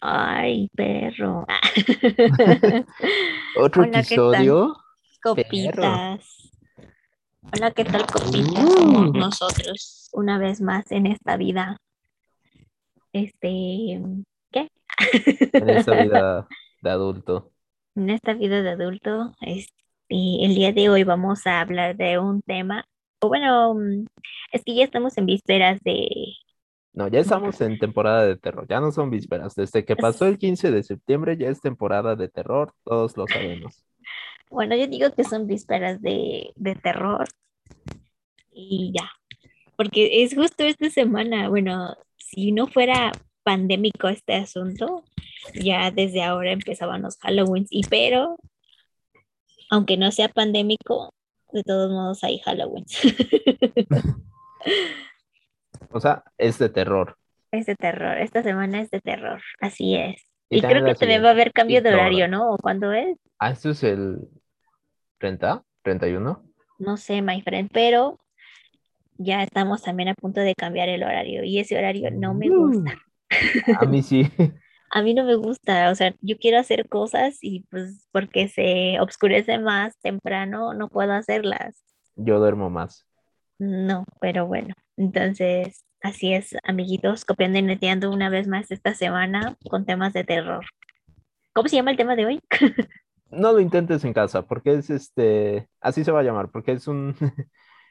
Ay, perro. Otro episodio. Copitas. Hola, ¿qué tal, copitas? Somos Uh. nosotros una vez más en esta vida. Este, ¿qué? En esta vida de adulto. En esta vida de adulto, este, el día de hoy vamos a hablar de un tema, o bueno, mm, es que ya estamos en vísperas de, No, ya estamos en temporada de terror. Ya no son vísperas. Desde que pasó el 15 de septiembre ya es temporada de terror. Todos lo sabemos. bueno, yo digo que son vísperas de, de terror y ya, porque es justo esta semana, bueno, si no fuera pandémico este asunto, ya desde ahora empezaban los Halloweens, y pero, aunque no sea pandémico, de todos modos hay Halloweens. O sea, es de terror. Es de terror, esta semana es de terror, así es. Y creo que también va a haber cambio de horario, ¿no? ¿O cuándo es? Ah, esto es el 30, 31. No sé, my friend, pero ya estamos también a punto de cambiar el horario y ese horario no me gusta. A mí sí. A mí no me gusta, o sea, yo quiero hacer cosas y pues porque se oscurece más temprano no puedo hacerlas. Yo duermo más. No, pero bueno, entonces así es, amiguitos, copiando y neteando una vez más esta semana con temas de terror. ¿Cómo se llama el tema de hoy? No lo intentes en casa, porque es este, así se va a llamar, porque es un,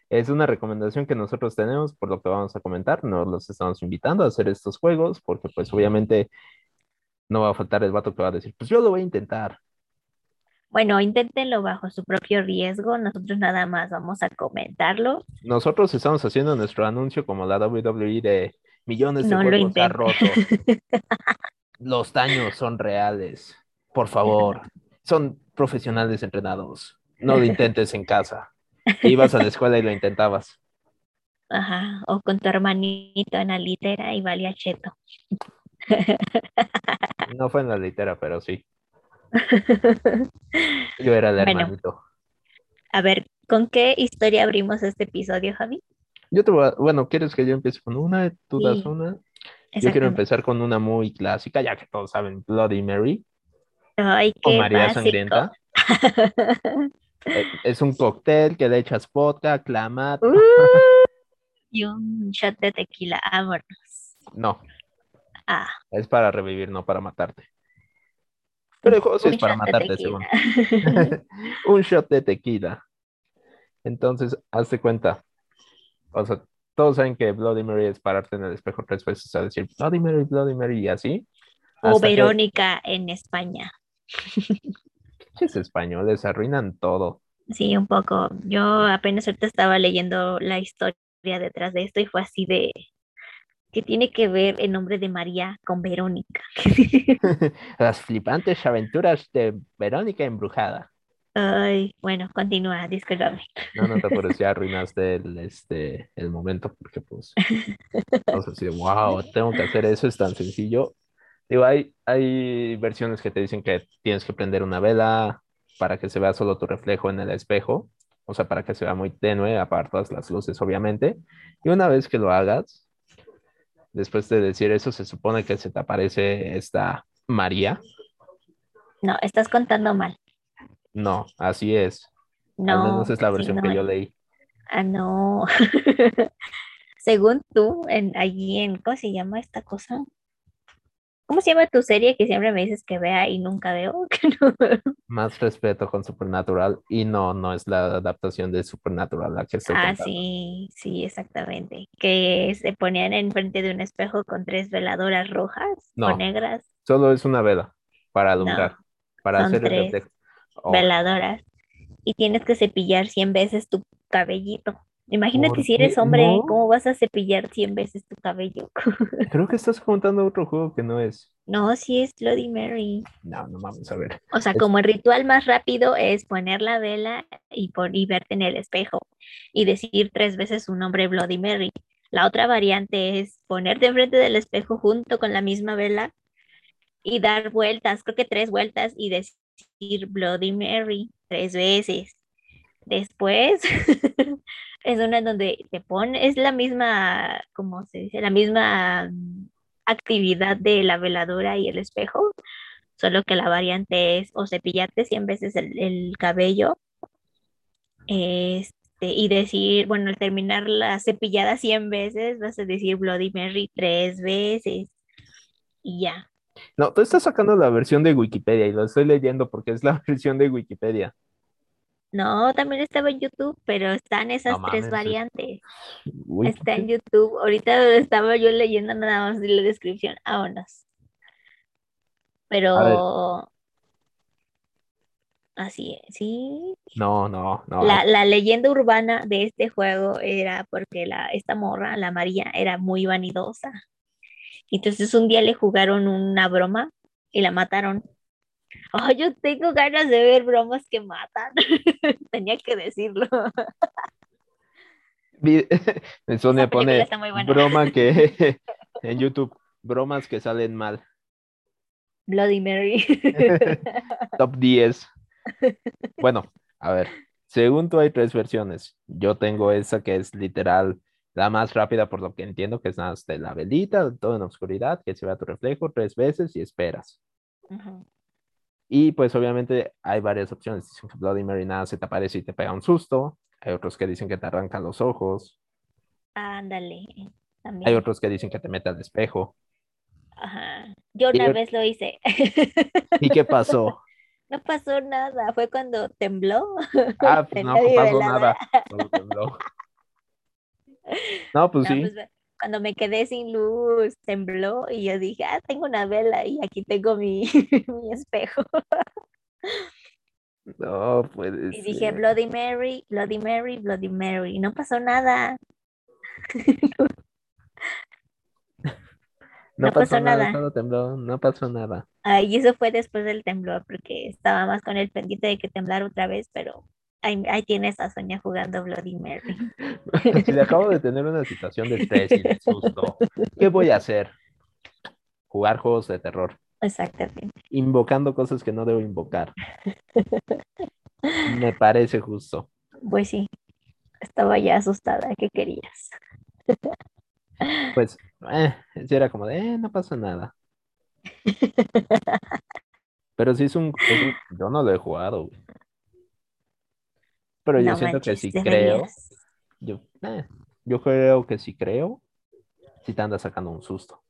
es una recomendación que nosotros tenemos, por lo que vamos a comentar. Nos los estamos invitando a hacer estos juegos, porque pues obviamente no va a faltar el vato que va a decir, pues yo lo voy a intentar. Bueno, inténtenlo bajo su propio riesgo, nosotros nada más vamos a comentarlo. Nosotros estamos haciendo nuestro anuncio como la WWE de millones de No lo ha roto. Los daños son reales. Por favor, son profesionales entrenados. No lo intentes en casa. Ibas a la escuela y lo intentabas. Ajá, o con tu hermanito en la litera y valía cheto. No fue en la litera, pero sí. Yo era el Bueno. hermanito. A ver, ¿con qué historia abrimos este episodio, Javi? Yo te voy a- bueno, ¿quieres que yo empiece con una? ¿Tú das Sí, una? Yo quiero empezar con una muy clásica, ya que todos saben Bloody Mary Ay, o María básico. Sangrienta. Es un cóctel que le echas vodka, clamato. Uh, y un shot de tequila, vámonos. No, Ah, es para revivir, no para matarte. Pero el juego sí un es para matarte, según. un shot de tequila. Entonces, hazte cuenta. O sea, todos saben que Bloody Mary es pararte en el espejo tres veces a decir Bloody Mary, Bloody Mary y así. O que Verónica en España. pinches españoles arruinan todo. Sí, un poco. Yo apenas ahorita estaba leyendo la historia detrás de esto y fue así de que tiene que ver el nombre de María con Verónica. Las flipantes aventuras de Verónica embrujada. Ay, bueno, continúa, discúlpame. No, no te apures, ya arruinaste el, este, el momento porque pues, vamos a decir, wow, tengo que hacer eso, es tan sencillo. Digo, hay, hay versiones que te dicen que tienes que prender una vela para que se vea solo tu reflejo en el espejo, o sea, para que se vea muy tenue, apagar todas las luces, obviamente. Y una vez que lo hagas, después de decir eso, se supone que se te aparece esta María. No, estás contando mal. No, así es. Al No, menos es la versión no que yo leí. Ah, no. Según tú, en, allí en, ¿cómo se llama esta cosa? ¿Cómo se llama tu serie que siempre me dices que vea y nunca veo? Más respeto con Supernatural y no, no es la adaptación de Supernatural la que estoy Ah, contando. sí, sí, exactamente. Que se ponían enfrente de un espejo con tres veladoras rojas o negras, Solo es una vela para alumbrar, para hacer el. Oh, veladoras. Y tienes que cepillar 100 veces tu cabellito. Imagínate ¿Por si eres hombre, No. ¿cómo vas a cepillar 100 veces tu cabello? creo que estás contando otro juego que no es. No, sí es Bloody Mary. No, no vamos a ver. O sea, Es- como el ritual más rápido es poner la vela y, pon- y verte en el espejo y decir tres veces su nombre Bloody Mary. La otra variante es ponerte enfrente del espejo junto con la misma vela y dar vueltas, creo que tres vueltas y decir Bloody Mary tres veces. Después es una donde te pones, es la misma, como se dice? La misma actividad de la veladora y el espejo, solo que la variante es o cepillarte 100 veces el, el cabello este, y decir, bueno, al terminar la cepillada 100 veces, vas a decir Bloody Mary tres veces y ya. No, tú estás sacando la versión de Wikipedia y lo estoy leyendo porque es la versión de Wikipedia. No, también estaba en YouTube, pero están esas No tres mames, variantes. Uy, Está en YouTube. Ahorita estaba yo leyendo nada más de la descripción. Vámonos. Pero así es, sí. no, no, no. La, la leyenda urbana de este juego era porque la, esta morra, la María, era muy vanidosa. Entonces un día le jugaron una broma y la mataron. Oh, yo tengo ganas de ver bromas que matan. Tenía que decirlo. Sonia pone broma que en YouTube, bromas que salen mal. Bloody Mary. Top 10. Bueno, a ver, según tú hay tres versiones. Yo tengo esa que es literal la más rápida por lo que entiendo, que es nada de la velita, todo en oscuridad, que se vea tu reflejo tres veces y esperas. Ujú. Y pues obviamente hay varias opciones. Dicen que Bloody Mary nada se te aparece y te pega un susto. Hay otros que dicen que te arrancan los ojos. Ándale. Hay También. otros que dicen que te mete al espejo. Ajá. Yo una vez lo hice. ¿Y qué pasó? No pasó nada. Fue cuando tembló. Ah, pues no mi pasó nada. Tembló. No, pues No, sí. pues, cuando me quedé sin luz, tembló y yo dije, ah, tengo una vela y aquí tengo mi, mi espejo. No puede Y dije, ser. Bloody Mary, Bloody Mary, Bloody Mary. Y no pasó nada. No no pasó pasó nada, solo tembló, no pasó nada. Ay, y eso fue después del temblor, porque estaba más con el pendiente de que temblara otra vez, pero ahí, ahí tienes a Sonia jugando Bloody Mary. Si le acabo de tener una situación de estrés y de susto, ¿qué voy a hacer? Jugar juegos de terror, Exactamente. invocando cosas que no debo invocar. Me parece justo. Pues sí, estaba ya asustada. ¿Qué querías? Pues, eh, sí era como de, eh, no pasa nada. Pero sí es un, es un- yo no lo he jugado, güey. Pero yo siento que si creo, yo, eh, yo creo que si creo, si te anda sacando un susto.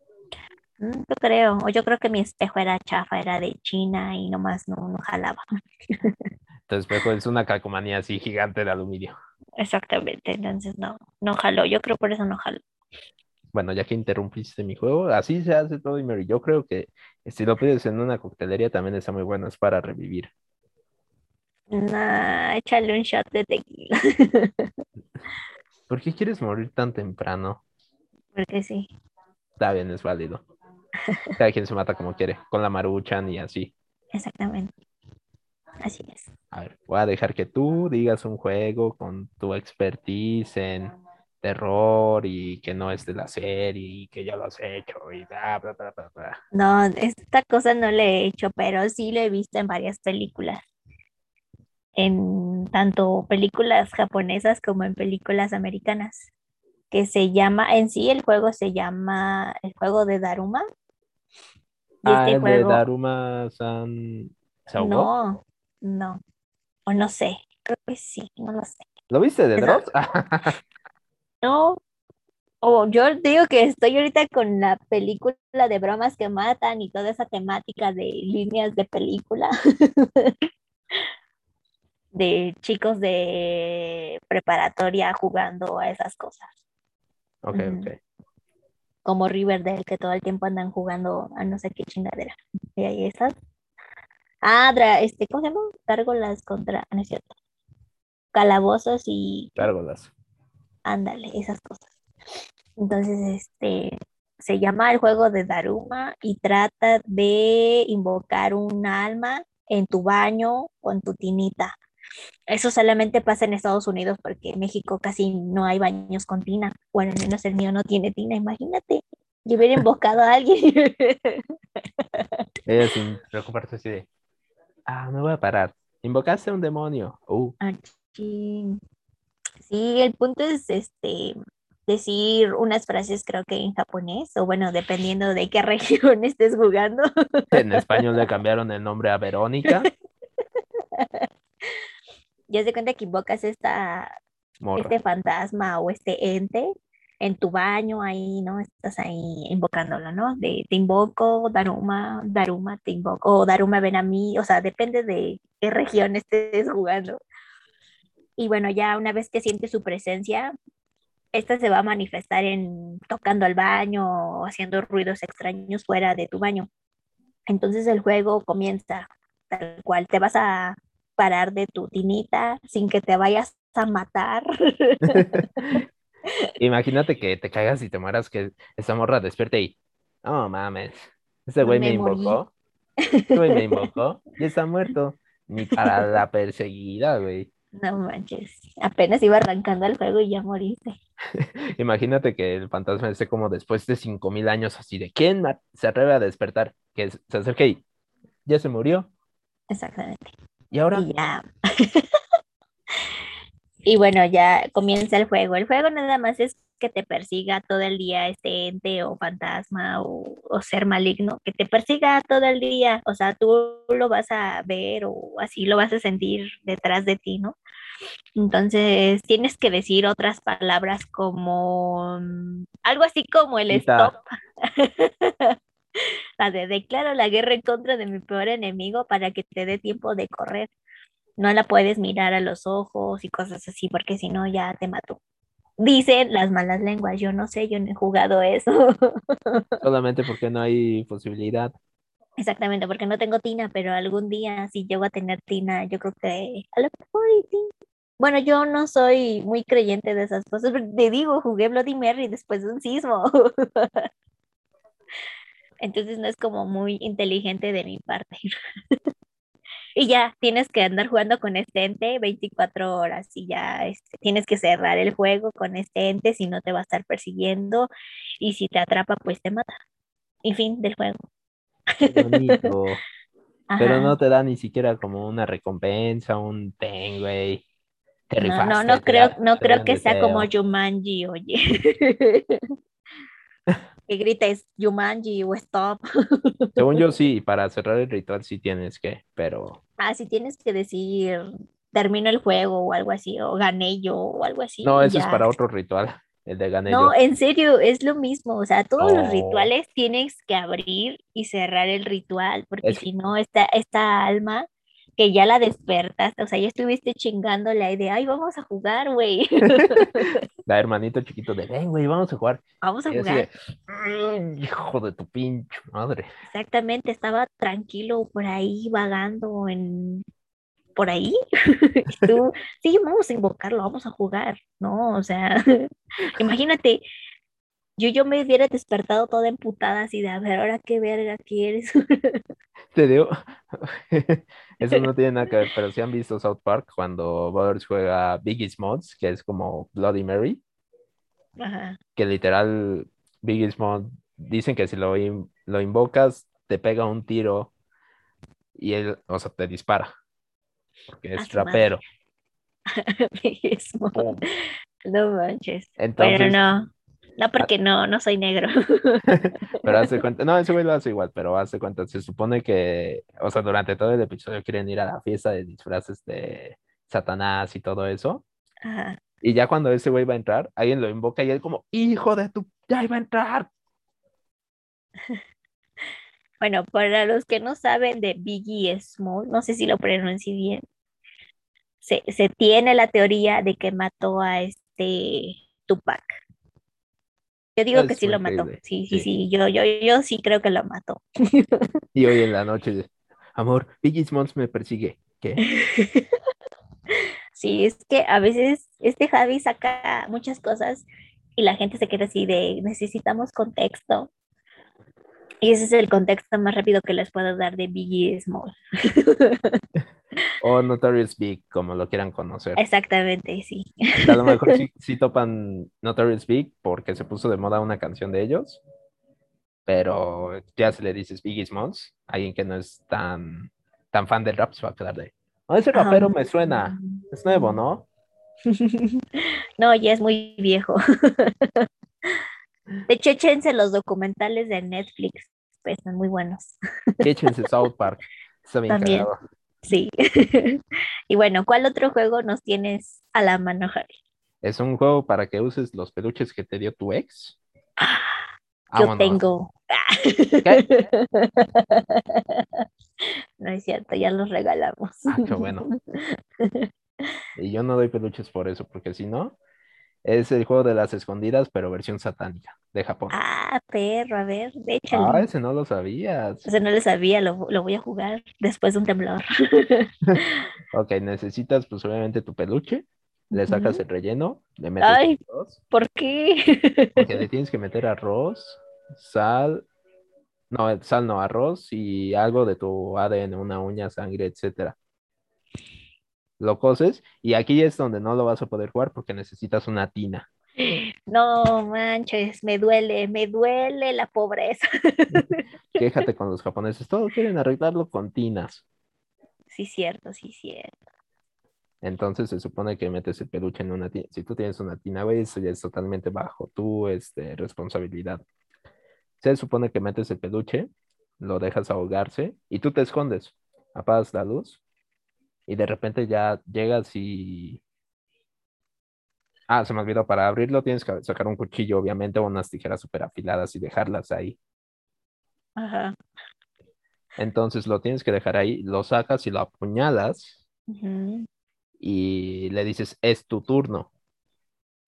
Mm, Yo creo, o yo creo que mi espejo era chafa, era de China y nomás no, no jalaba. Tu espejo es una calcomanía así gigante de aluminio. Exactamente, entonces no, no jaló. Yo creo por eso no jaló. Bueno, ya que interrumpiste mi juego, así se hace todo y Mary. Yo creo que si lo pides en una coctelería también está muy bueno, es para revivir. Nah, échale un shot de tequila. ¿Por qué quieres morir tan temprano? Porque sí. Está bien, es válido. Cada quien se mata como quiere, con la maruchan y así. Exactamente. Así es. A ver, voy a dejar que tú digas un juego con tu expertise en terror y que no es de la serie y que ya lo has hecho y bla, bla, bla, bla, bla. No, esta cosa no la he hecho, pero sí la he visto en varias películas. En tanto películas japonesas como en películas americanas. Que se llama, en sí el juego se llama el juego de Daruma. Y Ah, este el de juego, Daruma-san ¿se ahogó? no, no, o no sé, creo que sí, no lo sé. ¿Lo viste de Dross? No, o yo digo que estoy ahorita con la película de bromas que matan y toda esa temática de líneas de película de chicos de preparatoria jugando a esas cosas, Ok, Ujú. ok. como Riverdale, que todo el tiempo andan jugando a no sé qué chingadera. Y ahí esas. Ah, dra- este, ¿cómo se llama? Gárgolas contra, no es cierto. Calabozos y Gárgolas. Ándale, esas cosas. Entonces, este se llama el juego de Daruma y trata de invocar un alma en tu baño o en tu tinita. Eso solamente pasa en Estados Unidos porque en México casi no hay baños con tina. Bueno, al menos el mío no tiene tina, imagínate. Yo hubiera invocado a alguien. Ella sin preocuparse así de, ah, me voy a parar. Invocaste a un demonio. Uh, Ah. Sí, el punto es este decir unas frases creo que en japonés, o bueno, dependiendo de qué región estés jugando. En español le cambiaron el nombre a Verónica. Ya se cuenta que invocas esta, Morra. este fantasma o este ente en tu baño ahí, ¿no? Estás ahí invocándolo, ¿no? De te invoco, Daruma, Daruma, te invoco, o Daruma ven a mí, o sea, depende de qué región estés jugando. Y bueno, ya una vez que sientes su presencia, esta se va a manifestar en tocando al baño o haciendo ruidos extraños fuera de tu baño. Entonces el juego comienza tal cual, te vas a parar de tu tinita sin que te vayas a matar. Imagínate que te caigas y te mueras, que esa morra despierte y. No mames. Ese güey me invocó. Ese güey me invocó. Y está muerto. Ni para la perseguida, güey. No manches, apenas iba arrancando el juego y ya moriste. Imagínate que el fantasma esté como después de 5000 años así de ¿quién se atreve a despertar? Que se se acerque y ya se murió. Exactamente. Y ahora Y ya. Y bueno, ya comienza el juego. El juego nada más es que te persiga todo el día este ente o fantasma o, o ser maligno, que te persiga todo el día. O sea, tú lo vas a ver o así lo vas a sentir detrás de ti, ¿no? Entonces tienes que decir otras palabras como mm, algo así como el Quita. stop. La de declaro la guerra en contra de mi peor enemigo para que te dé tiempo de correr. No la puedes mirar a los ojos y cosas así, porque si no ya te mató. Dicen las malas lenguas, yo no sé, yo no he jugado eso. solamente porque no hay posibilidad. Exactamente, porque no tengo tina, pero algún día si llego a tener tina, yo creo que a lo mejor. Bueno, yo no soy muy creyente de esas cosas, pero te digo, jugué Bloody Mary después de un sismo. Entonces no es como muy inteligente de mi parte. Y ya tienes que andar jugando con este ente 24 horas y ya este, tienes que cerrar el juego con este ente si no te va a estar persiguiendo y si te atrapa pues te mata. Y fin del juego. Bonito. Pero no te da ni siquiera como una recompensa, un ten, güey. Te No, no, rifaste, no te creo, no creo que sea como deseo. Jumanji, oye. Que grites Jumanji o stop. Según yo, sí, para cerrar el ritual sí tienes que, pero Ah, si tienes que decir termino el juego o algo así, o gané yo o algo así. no, y ese es para otro ritual, el de gané No, yo. en serio, es lo mismo. O sea, todos los rituales tienes que abrir y cerrar el ritual, porque Es si no, esta, esta alma que ya la despertaste, o sea, ya estuviste chingando la idea, ay, vamos a jugar, güey. La hermanito chiquito de, ven, güey, vamos a jugar. Vamos a Y jugar. de, "Mm, hijo de tu pinche madre. Exactamente, estaba tranquilo por ahí vagando en por ahí. Y tú, sí, vamos a invocarlo, vamos a jugar, ¿no? O sea, imagínate, yo, yo me hubiera despertado toda emputada así de, a ver, ahora qué verga quieres. Te digo, eso no tiene nada que ver, pero si han visto South Park cuando Butters juega Biggie's Mods, que es como Bloody Mary, Ajá. que literal Biggie's Mod dicen que si lo, in- lo invocas te pega un tiro y él, o sea, te dispara, porque es su madre. rapero. Mismo. Pum. No manches. Entonces, no, no porque no, no soy negro. pero hace cuenta, no, ese güey lo hace igual, pero hace cuenta, se supone que, o sea, durante todo el episodio quieren ir a la fiesta de disfraces de Satanás y todo eso. Ajá. Y ya cuando ese güey va a entrar, alguien lo invoca y él como, hijo de tu, ya iba a entrar. Bueno, para los que no saben de Biggie Small, no sé si lo pronuncie bien, se, se tiene la teoría de que mató a este Tupac. Yo digo que sí lo mató. Sí, sí, sí. sí, yo, yo, yo sí creo que lo mató. Y hoy en la noche, amor, Biggie Smalls me persigue. ¿Qué? Sí, es que a veces este Javi saca muchas cosas y la gente se queda así de necesitamos contexto. Y ese es el contexto más rápido que les puedo dar de Biggie Small. O Notorious Big, como lo quieran conocer. Exactamente, sí. A lo mejor sí, sí topan Notorious Big porque se puso de moda una canción de ellos. Pero ya se le dices Biggie Smalls, alguien que no es tan, tan fan del rap se va a quedar de. "Ah, ese rapero me suena. Es nuevo, ¿no? No, ya es muy viejo. De hecho, échense los documentales de Netflix, pues son muy buenos. Échense South Park. Está bien También. cagado. Sí. Y bueno, ¿cuál otro juego nos tienes a la mano, Javi? Es un juego para que uses los peluches que te dio tu ex. Yo Vámonos. tengo. ¿Qué? No es cierto, ya los regalamos. Ah, qué bueno. Y yo no doy peluches por eso, porque si no, es el juego de las escondidas, pero versión satánica de Japón. Ah, perro, a ver, échale. Ah, ese no lo sabías. O sea, no lo sabía, lo, lo voy a jugar después de un temblor. Ok, necesitas pues obviamente tu peluche, le sacas el relleno, le metes Ay. arroz, ¿Por qué? porque le tienes que meter arroz, sal, no, sal no, arroz y algo de tu ADN, una uña, sangre, etcétera. Lo coces y aquí es donde no lo vas a poder jugar porque necesitas una tina. No manches, me duele, me duele la pobreza. Quéjate con los japoneses, todos quieren arreglarlo con tinas. Sí, cierto, sí, cierto. Entonces se supone que metes el peluche en una tina. Si tú tienes una tina, güey, eso ya es totalmente bajo tu este, responsabilidad. Se supone que metes el peluche, lo dejas ahogarse y tú te escondes, apagas la luz y de repente ya llegas y... Ah, se me olvidó, para abrirlo tienes que sacar un cuchillo, obviamente, o unas tijeras súper afiladas y dejarlas ahí. Ajá. Entonces lo tienes que dejar ahí, lo sacas y lo apuñalas y le dices, es tu turno.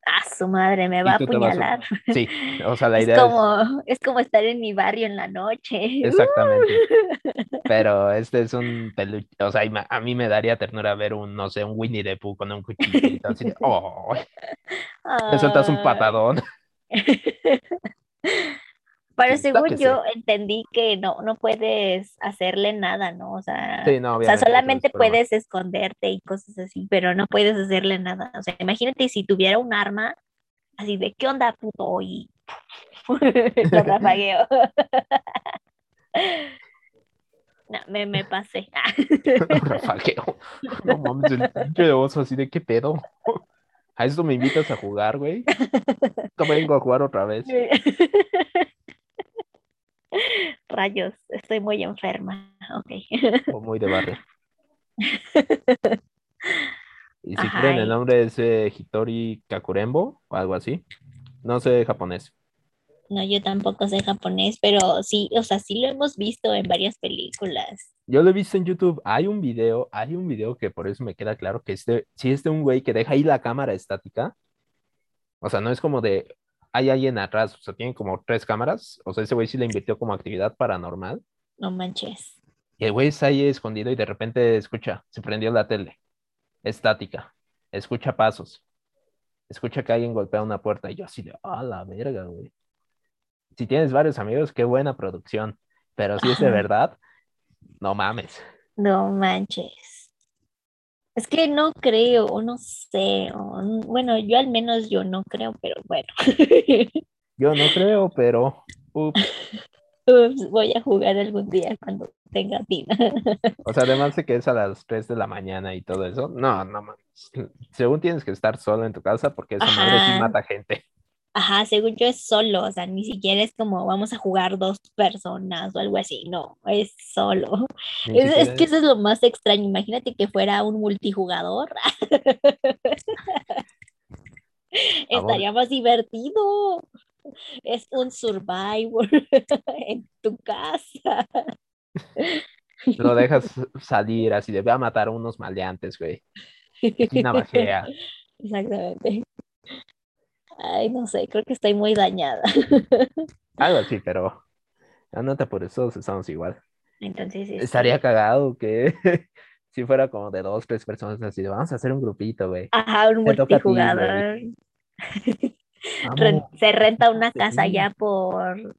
Ah, su madre, me va a apuñalar. Sí, o sea, la idea es... como, es como estar en mi barrio en la noche. Exactamente. Pero este es un peluche, o sea, a mí me daría ternura ver un, no sé, un Winnie the Pooh con un cuchillito así de, oh, me sueltas un Ay. patadón. Pero según yo entendí que no, no puedes hacerle nada, ¿no? O sea, Sí, no, o sea, solamente puedes esconderte y cosas así, pero no puedes hacerle nada. O sea, imagínate si tuviera un arma, así de, ¿qué onda, puto? Y lo rafagueo. No, me, me pasé. Rafaqueo. No mames, el pinche oso así de qué pedo. A esto me invitas a jugar, güey. No vengo a jugar otra vez. Rayos, estoy muy enferma. Ok. O muy de barrio. Y si Ajá, quieren el nombre es eh, Hitori Kakurembo o algo así. No sé japonés. No, yo tampoco sé japonés, pero sí, o sea, sí lo hemos visto en varias películas. Yo lo he visto en YouTube. Hay un video, hay un video que por eso me queda claro que este, si es de un güey que deja ahí la cámara estática. O sea, no es como de hay alguien atrás, o sea, tienen como tres cámaras. O sea, ese güey sí le invirtió como actividad paranormal. No manches. Y el güey está ahí escondido y de repente escucha, se prendió la tele. Estática. Escucha pasos. Escucha que alguien golpea una puerta. Y yo así de, ah, la verga, güey. Si tienes varios amigos, qué buena producción. Pero si es de verdad, no mames. No manches. Es que no creo, o no sé, o bueno, yo al menos yo no creo, pero bueno. Yo no creo, pero ups. Ups, voy a jugar algún día cuando tenga tina. O sea, además de que es a las 3 de la mañana y todo eso. No, no mames. Según tienes que estar solo en tu casa porque esa madre sí Ajá. mata gente. Ajá, según yo es solo, o sea, ni siquiera es como vamos a jugar dos personas o algo así, no, es solo. Es, que es- eso es lo más extraño, imagínate que fuera un multijugador. Estaría más divertido. Es un survivor en tu casa. lo dejas salir así de ve a matar a unos maleantes, güey. Y navajea. Exactamente. Ay, no sé, creo que estoy muy dañada. Algo así, pero no te apures, todos estamos igual. Entonces, este, Estaría cagado que si fuera como de dos, tres personas así vamos a hacer un grupito, güey. Ajá, un ti, multijugador. Vamos, se renta una sí. casa allá por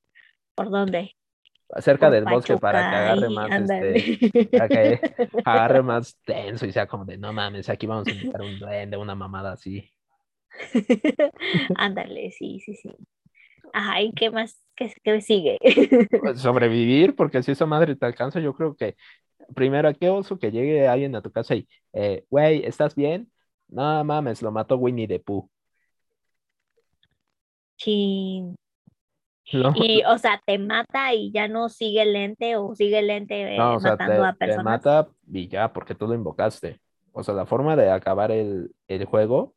¿por dónde? cerca Por del bosque para que agarre más, este, para que agarre más tenso y sea como de no mames, aquí vamos a invitar un duende, una mamada así. Ándale, sí, sí, sí. Ajá, ¿y qué más? ¿Qué, qué sigue? Pues, sobrevivir, porque si esa madre te alcanza, yo creo que primero, qué oso que llegue alguien a tu casa y, eh, güey, ¿estás bien? No mames, lo mató Winnie the Pooh. No, Y, o sea, te mata y ya no sigue el ente o sigue el ente eh, no, o sea, matando te, a te personas. mata y ya, porque tú lo invocaste. O sea, la forma de acabar el, el juego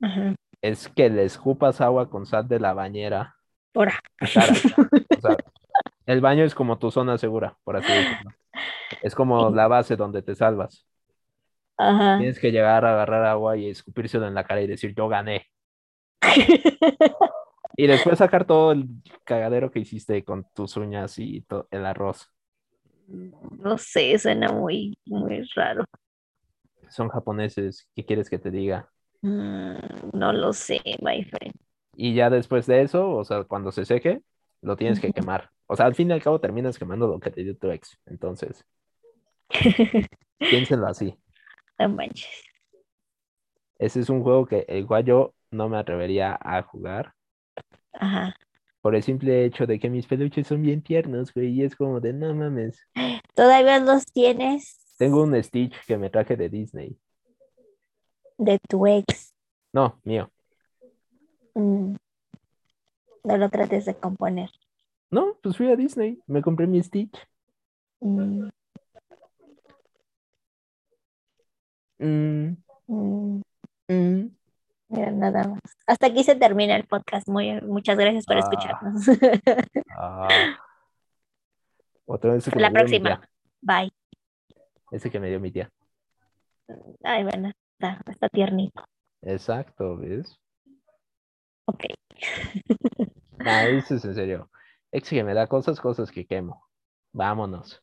Ajá. es que le escupas agua con sal de la bañera. O sea, el baño es como tu zona segura, por así decirlo. Es como la base donde te salvas. Ajá. Tienes que llegar a agarrar agua y escupírselo en la cara y decir, yo gané. Y después sacar todo el cagadero que hiciste con tus uñas y el arroz. No sé, suena muy, muy raro. Son japoneses, ¿qué quieres que te diga? Mm, no lo sé, my friend. Y ya después de eso, o sea, cuando se seque, lo tienes que quemar. O sea, al fin y al cabo terminas quemando lo que te dio tu ex. Entonces, piénsenlo así. No manches. Ese es un juego que igual yo no me atrevería a jugar Ajá. por el simple hecho de que mis peluches son bien tiernos, güey, y es como de no mames. ¿Todavía los tienes Tengo un Stitch que me traje de Disney. De tu ex? No, mío. Mm, No lo trates de componer. No, pues fui a Disney, me compré mi Stitch. Mm, Mm, mm, mm. mira, nada más. Hasta aquí se termina el podcast. Muy, muchas gracias por Ah. escucharnos. Ah. Otra vez que La próxima. Bye. Ese que me dio mi tía. Ay, bueno, está, está tiernito. Exacto, ¿ves? Ok. Eso es en serio. Ex que me da cosas, cosas que quemo. Vámonos.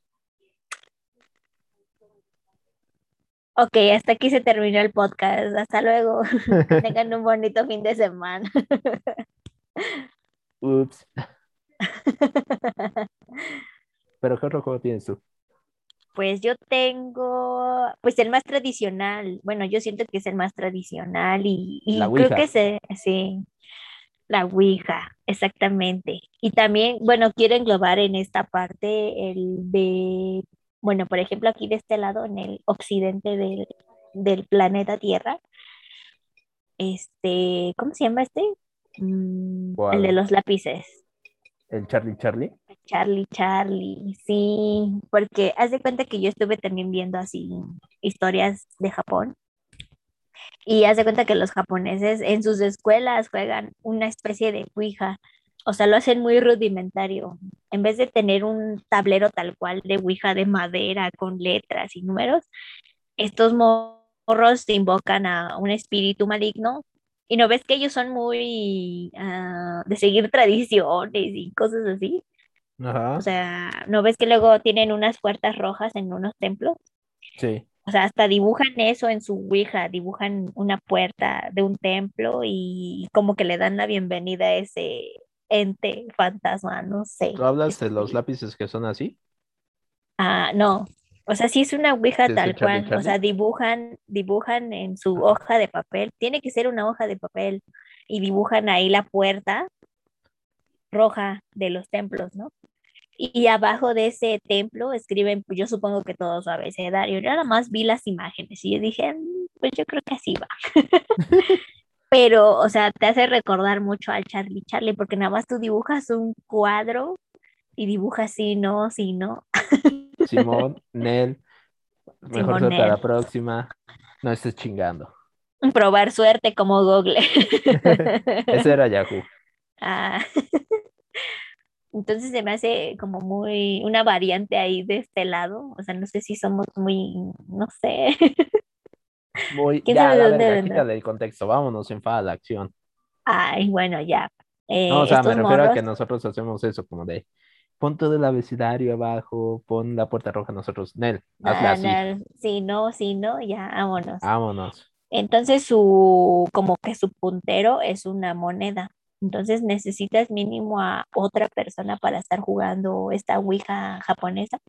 Ok, hasta aquí se terminó el podcast. Hasta luego. Tengan un bonito fin de semana. Ups. Pero ¿qué otro juego tienes tú? Pues yo tengo, pues el más tradicional. Bueno, yo siento que es el más tradicional y, creo que se, sí, la Ouija, exactamente. Y también, bueno, quiero englobar en esta parte el de, bueno, por ejemplo, aquí de este lado, en el occidente del, del planeta Tierra, este, ¿cómo se llama este? Mm, el de los lápices. ¿El Charlie Charlie? Charlie, Charlie, sí, porque haz de cuenta que yo estuve también viendo así historias de Japón y haz de cuenta que los japoneses en sus escuelas juegan una especie de Ouija, o sea, lo hacen muy rudimentario. En vez de tener un tablero tal cual de Ouija de madera con letras y números, estos morros invocan a un espíritu maligno y no ves que ellos son muy ah, de seguir tradiciones y cosas así. Ajá. O sea, ¿no ves que luego tienen unas puertas rojas en unos templos? Sí. O sea, hasta dibujan eso en su Ouija, dibujan una puerta de un templo y como que le dan la bienvenida a ese ente fantasma, no sé. ¿Tú hablas de los lápices que son así? Ah, no. O sea, sí es una Ouija ¿Sí es tal Charlie cual. O sea, dibujan, dibujan en su hoja de papel. Tiene que ser una hoja de papel y dibujan ahí la puerta roja de los templos, ¿no? Y abajo de ese templo escriben, pues yo supongo que todo su abecedario. Yo nada más vi las imágenes y yo dije, "Mm, pues yo creo que así va. Pero, o sea, te hace recordar mucho al Charlie Charlie, porque nada más tú dibujas un cuadro y dibujas sí, no, sí, no. Simón, Nel. Mejor suerte a la próxima. No estés chingando. Probar suerte como Google. Ese era Yahoo. Ah, Entonces se me hace como muy una variante ahí de este lado. O sea, no sé si somos muy, no sé. Muy... ¿Quién Ya, la verga, vendrá? quítale el contexto. Vámonos, enfada la acción. Ay, bueno, ya. Eh, No, o sea, me refiero a que nosotros hacemos eso, como de pon todo el abecedario abajo, pon la puerta roja nosotros. Nel, hazle ah, así. no, sí, no, sí, no, ya, vámonos. Vámonos. Entonces su, como que su puntero es una moneda. Entonces necesitas mínimo a otra persona para estar jugando esta Ouija japonesa.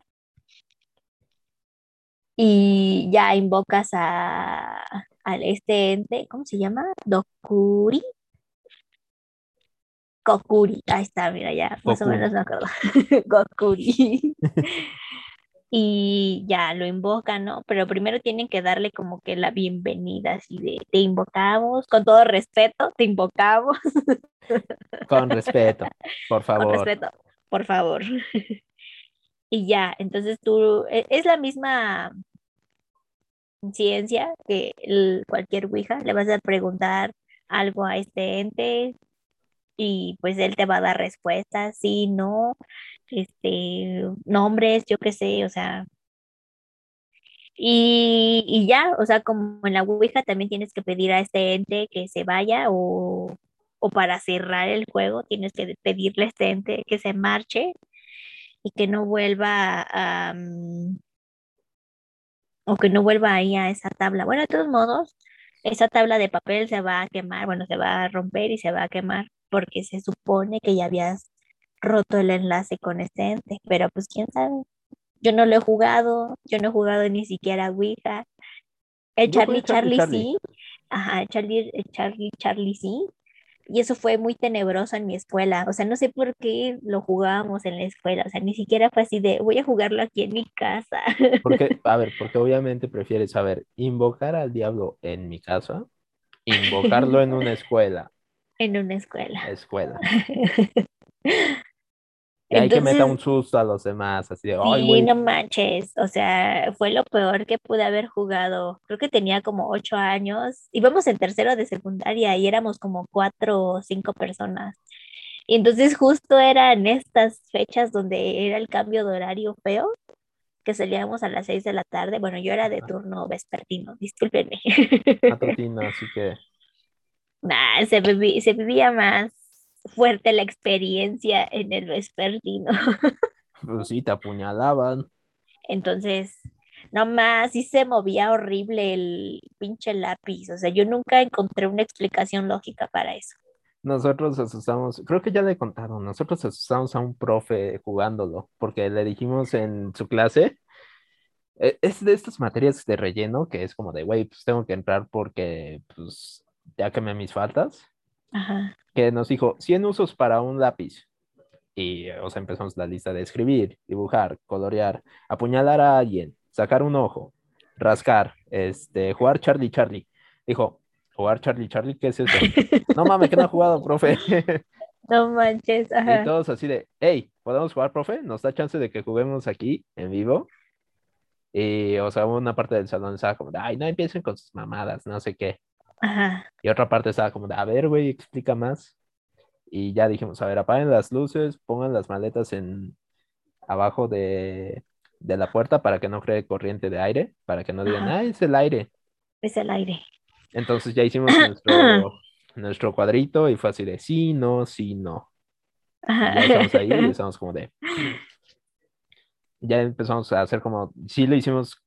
Y ya invocas a, a este ente, ¿cómo se llama? Dokuri. Kokuri. Ahí está, mira, ya más o menos me acuerdo. Gokuri. y ya lo invocan, ¿no? Pero primero tienen que darle como que la bienvenida, así de te invocamos, con todo respeto, te invocamos. Con respeto, por favor. Con respeto, por favor. Y ya, entonces tú, e- es la misma ciencia que el- cualquier Ouija, le vas a preguntar algo a este ente y pues él te va a dar respuestas, sí, no, este, nombres, yo qué sé, o sea, y, y ya, o sea, como en la Ouija también tienes que pedir a este ente que se vaya o, o para cerrar el juego tienes que pedirle a este ente que se marche y que no vuelva a, mm, o que no vuelva ahí a esa tabla. Bueno, de todos modos, esa tabla de papel se va a quemar, bueno, se va a romper y se va a quemar porque se supone que ya habías roto el enlace con este ente, pero pues quién sabe. Yo no lo he jugado, yo no he jugado ni siquiera Ouija. El Charlie Charlie Charlie. sí, ajá, Charlie, Charlie Charlie sí, y eso fue muy tenebroso en mi escuela, o sea, no sé por qué lo jugábamos en la escuela, o sea, ni siquiera fue así de voy a jugarlo aquí en mi casa. Porque, a ver, porque obviamente prefieres saber invocar al diablo en mi casa, invocarlo en una escuela, en una escuela. escuela. Y hay que meta un susto a los demás, así de, ay, sí, no manches, o sea, fue lo peor que pude haber jugado. Creo que tenía como ocho años, íbamos en tercero de secundaria y éramos como cuatro o cinco personas. Y entonces justo era en estas fechas donde era el cambio de horario feo, que salíamos a las seis de la tarde. Bueno, yo era de turno vespertino, discúlpenme. matutino, así que Nah, se viví- se vivía más fuerte la experiencia en el vespertino. pues sí, te apuñalaban. Entonces, no más, sí se movía horrible el pinche lápiz. O sea, yo nunca encontré una explicación lógica para eso. Nosotros asustamos, creo que ya le contaron, nosotros asustamos a un profe jugándolo, porque le dijimos en su clase, eh, es de estas materias de relleno, que es como de, güey, pues tengo que entrar porque, pues, ya quemé mis faltas, Ajá. que nos dijo 100 usos para un lápiz. Y, o sea, empezamos la lista de escribir, dibujar, colorear, apuñalar a alguien, sacar un ojo, rascar, este, jugar Charlie Charlie. Dijo, ¿jugar Charlie Charlie? ¿Qué es eso? No mames, que no ha jugado, profe. No manches, Y ajá. todos así de, hey, ¿podemos jugar, profe? ¿Nos da chance de que juguemos aquí en vivo? Y, o sea, una parte del salón estaba como ay, no empiecen con sus mamadas, no sé qué. Ajá. Y otra parte estaba como de, a ver, güey, explica más. Y ya dijimos, a ver, apaguen las luces, pongan las maletas en abajo de, de la puerta para que no cree corriente de aire, para que no digan, Ajá. ah, es el aire. Es el aire. Entonces ya hicimos nuestro, nuestro cuadrito y fue así de sí, no, sí, no. Y ya estamos ahí y Ajá. estamos como de. Ya empezamos a hacer como. Sí, lo hicimos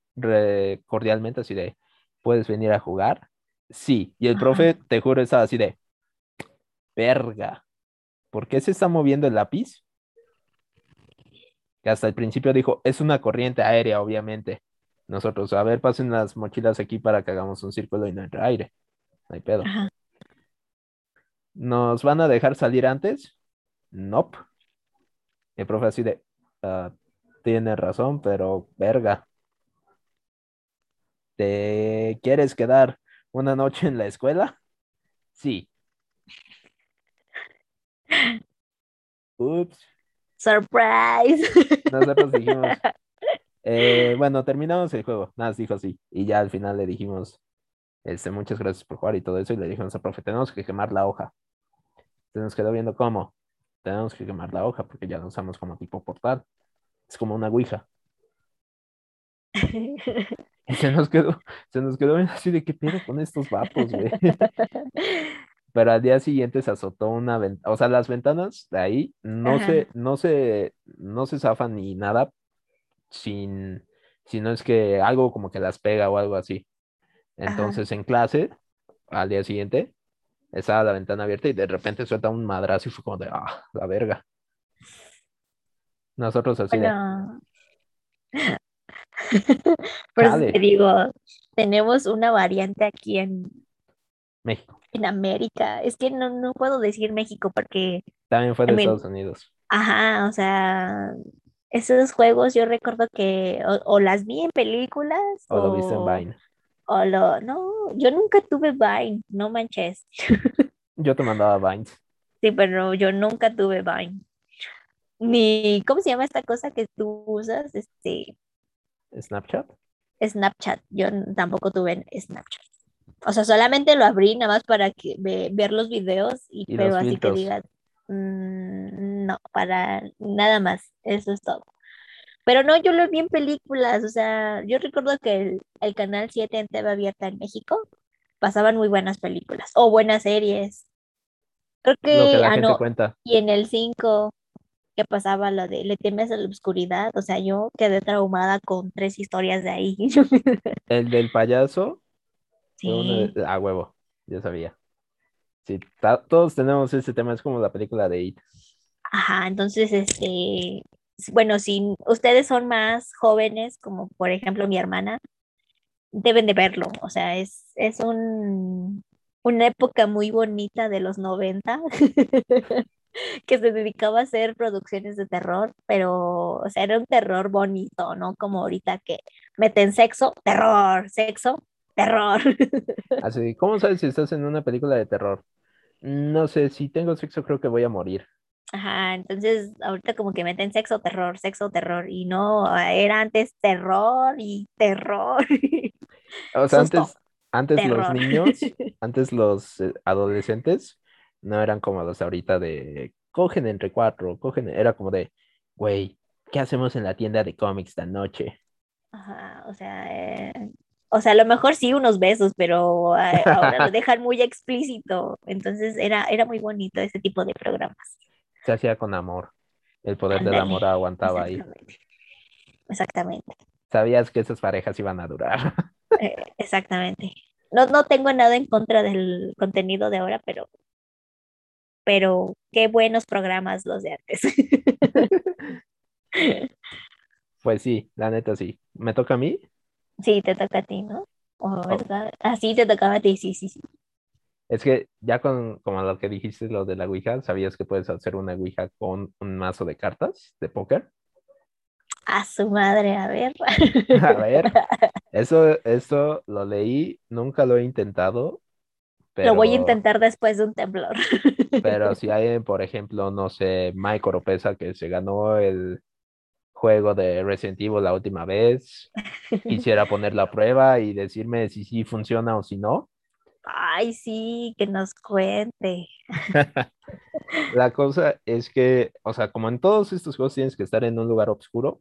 cordialmente, así de. ¿Puedes venir a jugar? Sí. Y el Ajá. profe, te juro, estaba así de. Verga. ¿Por qué se está moviendo el lápiz? Que hasta el principio dijo, es una corriente aérea, obviamente. Nosotros, a ver, pasen las mochilas aquí para que hagamos un círculo y no entre aire. No hay pedo. Ajá. ¿Nos van a dejar salir antes? Nope. El profe así de, "Ah, tiene razón, pero verga. ¿Te quieres quedar una noche en la escuela? Sí. Ups. Surprise. Nosotros dijimos, eh, bueno, terminamos el juego. Nada, más dijo sí. Y ya al final le dijimos, este, muchas gracias por jugar y todo eso. Y le dijimos al profe, tenemos que quemar la hoja. Se nos quedó viendo cómo. Tenemos que quemar la hoja porque ya la usamos como tipo portal. Es como una ouija. Y se nos quedó, se nos quedó así de qué pedo con estos vatos, güey. Pero al día siguiente se azotó una ventana, o sea, las ventanas de ahí no Ajá. se, no se, no se zafan ni nada sin, si no es que algo como que las pega o algo así. Ajá. Entonces en clase, al día siguiente, estaba la ventana abierta y de repente suelta un madrazo y fue como de, ah, la verga. Nosotros así de, Por eso te digo, tenemos una variante aquí en, México. en América. Es que no, no puedo decir México porque, También fue de mean- Estados Unidos. ajá, o sea, esos juegos yo recuerdo que o, o las vi en películas O lo viste en o, Vine. o lo, no, yo nunca tuve Vine, no manches. Yo te mandaba Vines. Sí, pero yo nunca tuve Vine. Ni, ¿cómo se llama esta cosa que tú usas? Este, Snapchat. Snapchat. Yo tampoco tuve Snapchat. O sea, solamente lo abrí nada más para que, ve- ver los videos, y, Y pero así que digas, mm, no, para nada más. Eso es todo. Pero no, yo lo vi en películas. O sea, yo recuerdo que el, el canal 7 en TV abierta en México pasaban muy buenas películas o buenas series. Creo Lo que que, la ah, gente no, cuenta. y en el 5 que pasaba lo de Le temes a la oscuridad, o sea, yo quedé traumada con tres historias de ahí. El del payaso Sí, de... A huevo, yo sabía. Sí, todos tenemos ese tema, es como la película de It. ajá, entonces, este, bueno, si ustedes son más jóvenes, como por ejemplo mi hermana, deben de verlo, o sea, es, es un, una época muy bonita de los 90 que se dedicaba a hacer producciones de terror, pero, o sea, era un terror bonito, ¿no? Como ahorita que meten sexo, terror, sexo, terror. Así, ¿cómo sabes si estás en una película de terror? No sé, si tengo sexo creo que voy a morir. Ajá, entonces ahorita como que meten sexo, terror, sexo, terror, y no, era antes terror y terror, O sea, susto, antes, antes los niños, antes los eh, adolescentes no eran como los ahorita de cogen entre cuatro, cogen, era como de, güey, ¿qué hacemos en la tienda de cómics esta noche? Ajá, o sea, eh, o sea, a lo mejor sí unos besos, pero eh, ahora lo dejan muy explícito, entonces era, era muy bonito ese tipo de programas. Se hacía con amor. El poder del amor aguantaba ahí. exactamente, exactamente, Sabías que esas parejas iban a durar. eh, exactamente. No, no tengo nada en contra del contenido de ahora, pero, pero qué buenos programas los de antes. Pues sí, la neta sí. ¿Me toca a mí? Sí, te toca a ti, ¿no? ¿O Oh. verdad? Ah, te tocaba a ti, sí, sí, sí. Es que ya con como lo que dijiste, lo de la Ouija, ¿sabías que puedes hacer una Ouija con un mazo de cartas de póker? A su madre, a ver. A ver, eso, eso lo leí, nunca lo he intentado, Lo voy a intentar después de un temblor. pero si hay, por ejemplo, no sé, Mike Oropesa que se ganó el juego de Resident Evil la última vez, quisiera ponerlo a prueba y decirme si sí funciona o si no. Ay, sí, que nos cuente. La cosa es que, o sea, como en todos estos juegos tienes que estar en un lugar oscuro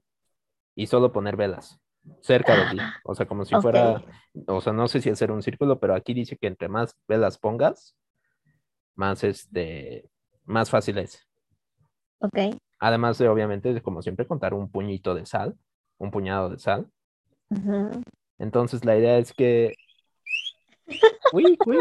y solo poner velas cerca de ti. O sea, como si fuera, o sea, no sé si hacer un círculo, pero aquí dice que entre más velas pongas, más este, más fácil es. Ok. Además de, obviamente, como siempre, contar un puñito de sal, un puñado de sal. Entonces, la idea es que. Uy, uy.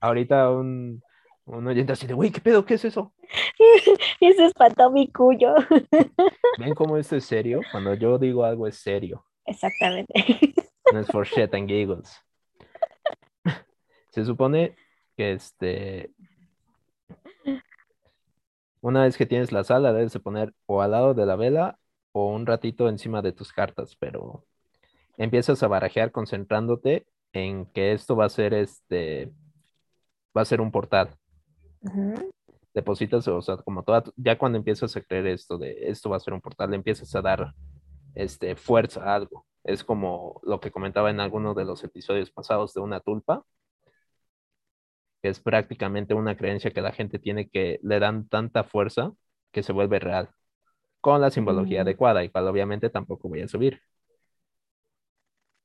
Ahorita un, un oyente así de, uy, ¿qué pedo? ¿Qué es eso? Eso espantó mi cuyo. ¿Ven cómo esto es serio? Cuando yo digo algo es serio. Exactamente. No es for shit and giggles. Se supone que este. Una vez que tienes la sal, la debes de poner o al lado de la vela o un ratito encima de tus cartas, pero empiezas a barajear concentrándote en que esto va a ser este. Va a ser un portal. Depositas, o sea, como toda, ya cuando empiezas a creer esto de esto va a ser un portal, le empiezas a dar este, fuerza a algo. Es como lo que comentaba en alguno de los episodios pasados de una tulpa, que es prácticamente una creencia que la gente tiene que le dan tanta fuerza que se vuelve real, con la simbología Mm. adecuada, y cual obviamente tampoco voy a subir.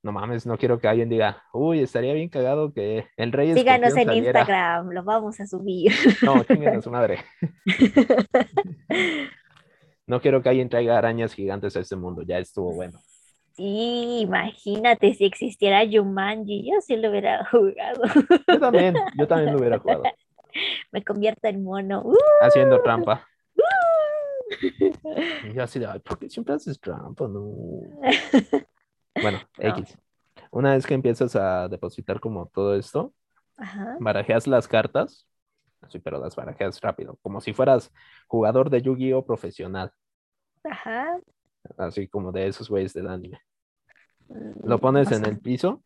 No mames, no quiero que alguien diga, uy, estaría bien cagado que el rey Síganos en saliera". Instagram, lo vamos a subir. No, chinguen a su madre. No quiero que alguien traiga arañas gigantes a este mundo, ya estuvo bueno. Sí, imagínate si existiera Jumanji, yo sí lo hubiera jugado. Yo también, yo también lo hubiera jugado. Me convierto en mono. ¡Uh! Haciendo trampa. Y yo así de, "Ay, ¿por qué siempre haces trampa? No. Bueno, No. X. Una vez que empiezas a depositar como todo esto, Ajá. barajeas las cartas Así, pero las barajeas rápido, como si fueras jugador de Yu-Gi-Oh profesional, Ajá. así como de esos güeyes del anime. Mm, Lo pones en el piso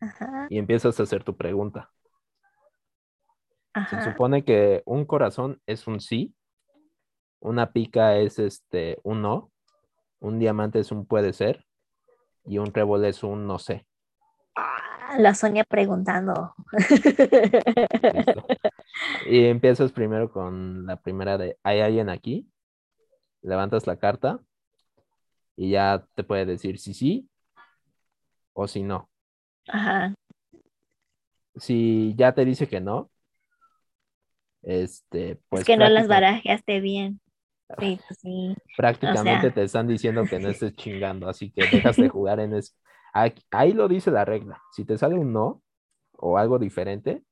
Ajá. y empiezas a hacer tu pregunta. Se supone que un corazón es un sí, una pica es este un no, un diamante es un puede ser y un trébol es un no sé. Ah, La Sonia preguntando. Listo. Y empiezas primero con la primera de ¿hay alguien aquí? Levantas la carta y ya te puede decir si sí o si no. Ajá. Si ya te dice que no, este, pues es que no las barajeaste bien. Sí, sí. prácticamente O sea. te están diciendo que no estés chingando, así que dejas de jugar en eso. Aquí- Ahí lo dice la regla. Si te sale un no o algo diferente,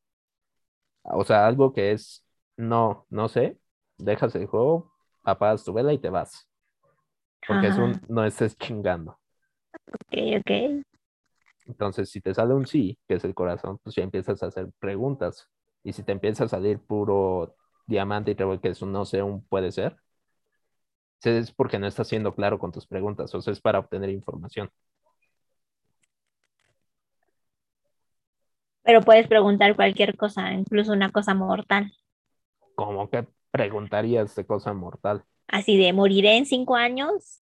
o sea, algo que es no, no sé, dejas el juego, apagas tu vela y te vas. Porque es un Ajá. no estés chingando. Ok, ok. Entonces, si te sale un sí, que es el corazón, pues ya empiezas a hacer preguntas. Y si te empieza a salir puro diamante y trébol, que es un no sé, un puede ser, es porque no estás siendo claro con tus preguntas, o sea, es para obtener información. Pero puedes preguntar cualquier cosa, incluso una cosa mortal. Como que preguntarías de cosa mortal. Así de moriré en cinco años.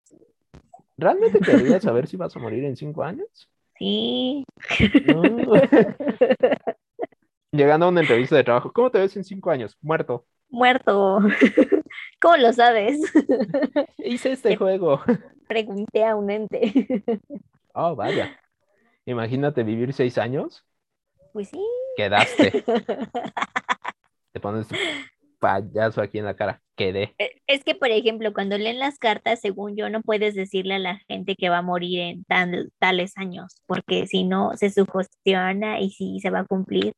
¿Realmente querías saber si vas a morir en cinco años? Sí. No. Llegando a una entrevista de trabajo, ¿cómo te ves en cinco años? Muerto. Muerto. ¿Cómo lo sabes? Hice este juego. Pregunté a un ente. Oh, vaya. Imagínate vivir seis años. Pues sí. Quedaste. Te pones payaso aquí en la cara. Quedé. Eh, Es que, por ejemplo, cuando leen las cartas, según yo, no puedes decirle a la gente que va a morir en tal- tales años, porque si no, se sugestiona y si se va a cumplir,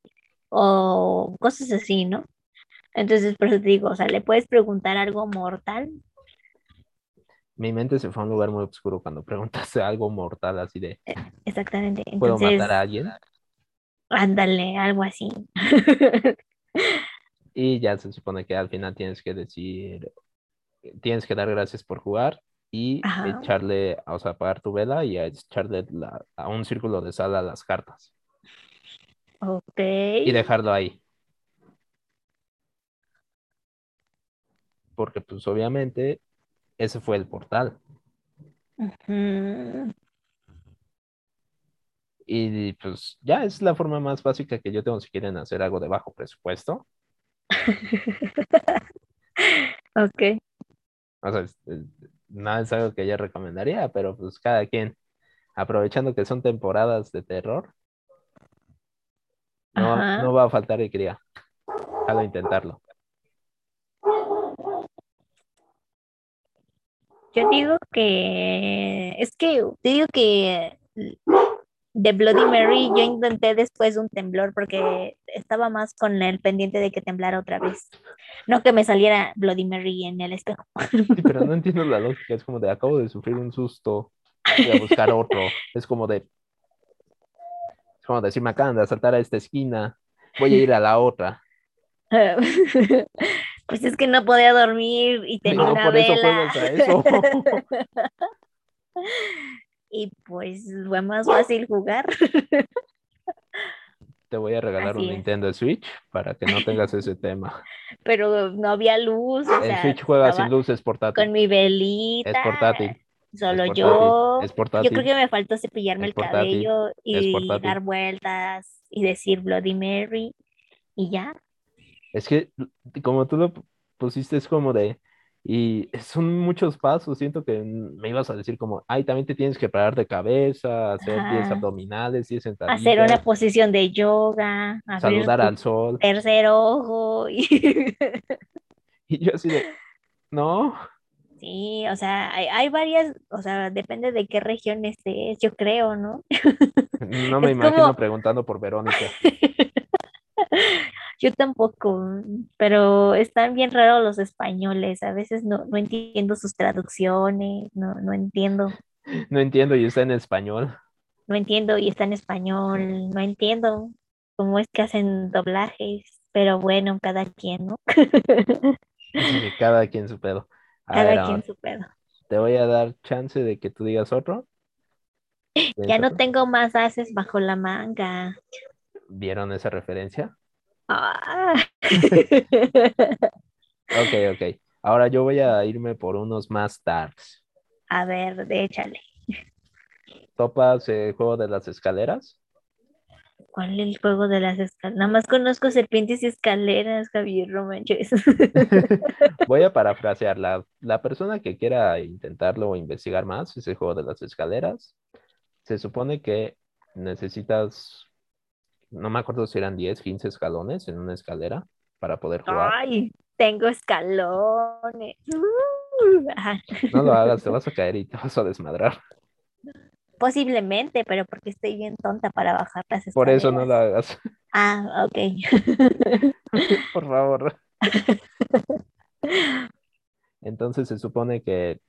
o cosas así, ¿no? Entonces, por eso te digo, o sea, le puedes preguntar algo mortal. Mi mente se fue a un lugar muy oscuro cuando preguntaste algo mortal así de Exactamente. ¿puedo Entonces, matar a alguien? ándale, algo así. Y ya se supone que al final tienes que decir, tienes que dar gracias por jugar y Ajá. echarle, o sea, apagar tu vela y echarle la- a un círculo de sal a las cartas Ok. y dejarlo ahí. Porque pues obviamente ese fue el portal. Y pues ya es la forma más básica que yo tengo si quieren hacer algo de bajo presupuesto. Ok. O sea, es- es- no es algo que yo recomendaría, pero pues cada quien, aprovechando que son temporadas de terror, no, no va a faltar el cría. Intentarlo. Yo digo que es que te digo que de Bloody Mary yo intenté después un temblor porque estaba más con el pendiente de que temblara otra vez. No que me saliera Bloody Mary en el espejo. Sí, pero no entiendo la lógica. Es como de acabo de sufrir un susto, voy a buscar otro. Es como de. Es como decir, me acaban de asaltar a esta esquina, voy a ir a la otra. Pues es que no podía dormir y tenía no una por vela. eso. Y pues fue más fácil jugar. Te voy a regalar Así un es. Nintendo Switch para que no tengas ese tema. Pero no había luz. O El sea, Switch juega sin luz, es portátil. con mi velita. Es portátil. Solo Es yo. portátil, es Yo portátil. creo que me faltó cepillarme Es el portátil, cabello y dar vueltas y decir Bloody Mary y ya. Es que como tú lo pusiste es como de, y son muchos pasos, siento que me ibas a decir como, ay, también te tienes que parar de cabeza, hacer 10 Ajá. abdominales, 10 Hacer una sentadillas, posición de yoga, saludar al sol. tercer ojo. Y... Y yo así de, no, Sí, o sea, hay, hay varias, o sea, depende de qué región estés, yo creo, ¿no? no me Es imagino como- preguntando por Verónica. Yo tampoco, pero están bien raros los españoles, a veces no, no entiendo sus traducciones, no, no entiendo, No entiendo y está en español. no entiendo y está en español, no entiendo cómo es que hacen doblajes, Pero bueno, cada quien, ¿no? Cada quien su pedo. A Cada ver, quien su pedo. te voy a dar chance de que tú digas otro. Ya no tengo más haces bajo la manga. ¿Vieron esa referencia? Ah. Ok, ok. Ahora yo voy a irme por unos más darks. A ver, échale. ¿Topas el juego de las escaleras? ¿Cuál es el juego de las escaleras? Nada más conozco serpientes y escaleras, Javier Romanches. Voy a parafrasear. La, la persona que quiera intentarlo o investigar más ese juego de las escaleras. Se supone que necesitas, no me acuerdo si eran 10, 15 escalones en una escalera para poder jugar. Ay, tengo escalones. Uh. No lo hagas, te vas a caer y te vas a desmadrar. Posiblemente, pero porque estoy bien tonta para bajar las escaleras. Por eso no lo hagas. Ah, ok. Por favor. Entonces se supone que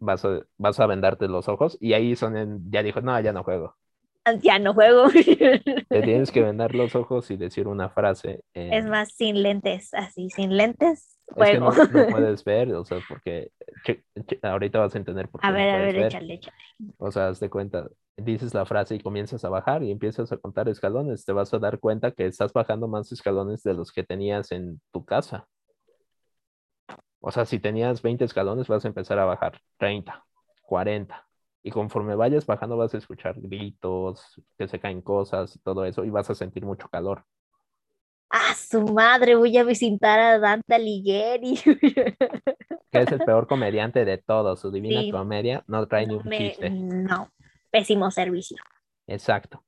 vas a, vas a vendarte los ojos y ahí son en- ya dijo, no, ya no juego. Ya no juego. Te tienes que vendar los ojos y decir una frase. Es más, sin lentes, así, sin lentes, es que juego. no, no puedes ver, o sea, porque che- che- ahorita vas a entender por qué A no ver, a puedes ver, échale, échale. O sea, haz de cuenta, dices la frase y comienzas a bajar y empiezas a contar escalones. Te vas a dar cuenta que estás bajando más escalones de los que tenías en tu casa. O sea, si tenías 20 escalones, vas a empezar a bajar 30, 40. Y conforme vayas bajando, vas a escuchar gritos, que se caen cosas y todo eso, y vas a sentir mucho calor. ¡Ah, su madre! Voy a visitar a Dante Alighieri. Que es el peor comediante de todos. Su divina Sí. comedia no trae ni un Me- chiste. No, pésimo servicio. Exacto.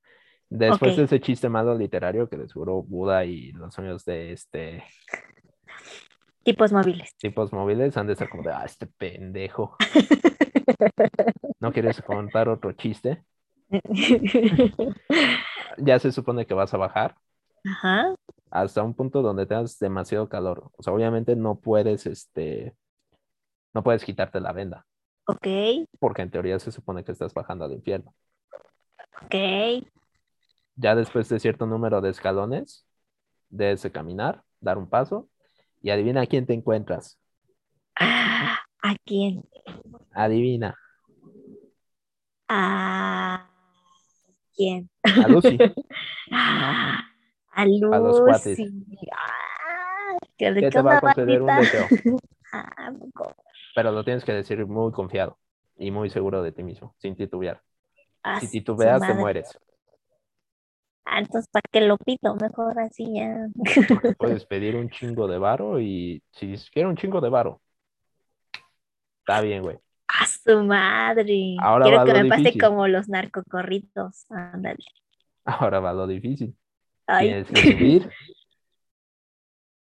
Después de ese chiste malo literario que de seguro Buda y los amigos de este Tipos móviles. tipos móviles han de estar como de, ah, este pendejo. ¿No quieres contar otro chiste? Ya se supone que vas a bajar Ajá. hasta un punto donde tengas demasiado calor. O sea, obviamente no puedes, este, no puedes quitarte la venda, Ok, porque en teoría se supone que estás bajando al infierno. ok. Ya después de cierto número de escalones, debes de caminar, dar un paso, y adivina a quién te encuentras. Ah, ¿A quién? Adivina, ¿A quién? a Lucy. Ah, a los cuates. Lucy. Ah, qué que rico te va a conceder un deseo, Ah, pero lo tienes que decir muy confiado y muy seguro de ti mismo, sin titubear. Ah, Si titubeas, te mueres. Ah, entonces, ¿para qué lo pido? Mejor así ya. Puedes pedir un chingo de varo y si quieres un chingo de varo, está bien, güey. A su madre. Ahora Quiero va que lo me pase como los narcocorritos. Ándale. Ahora va lo difícil. Ay. Tienes que subir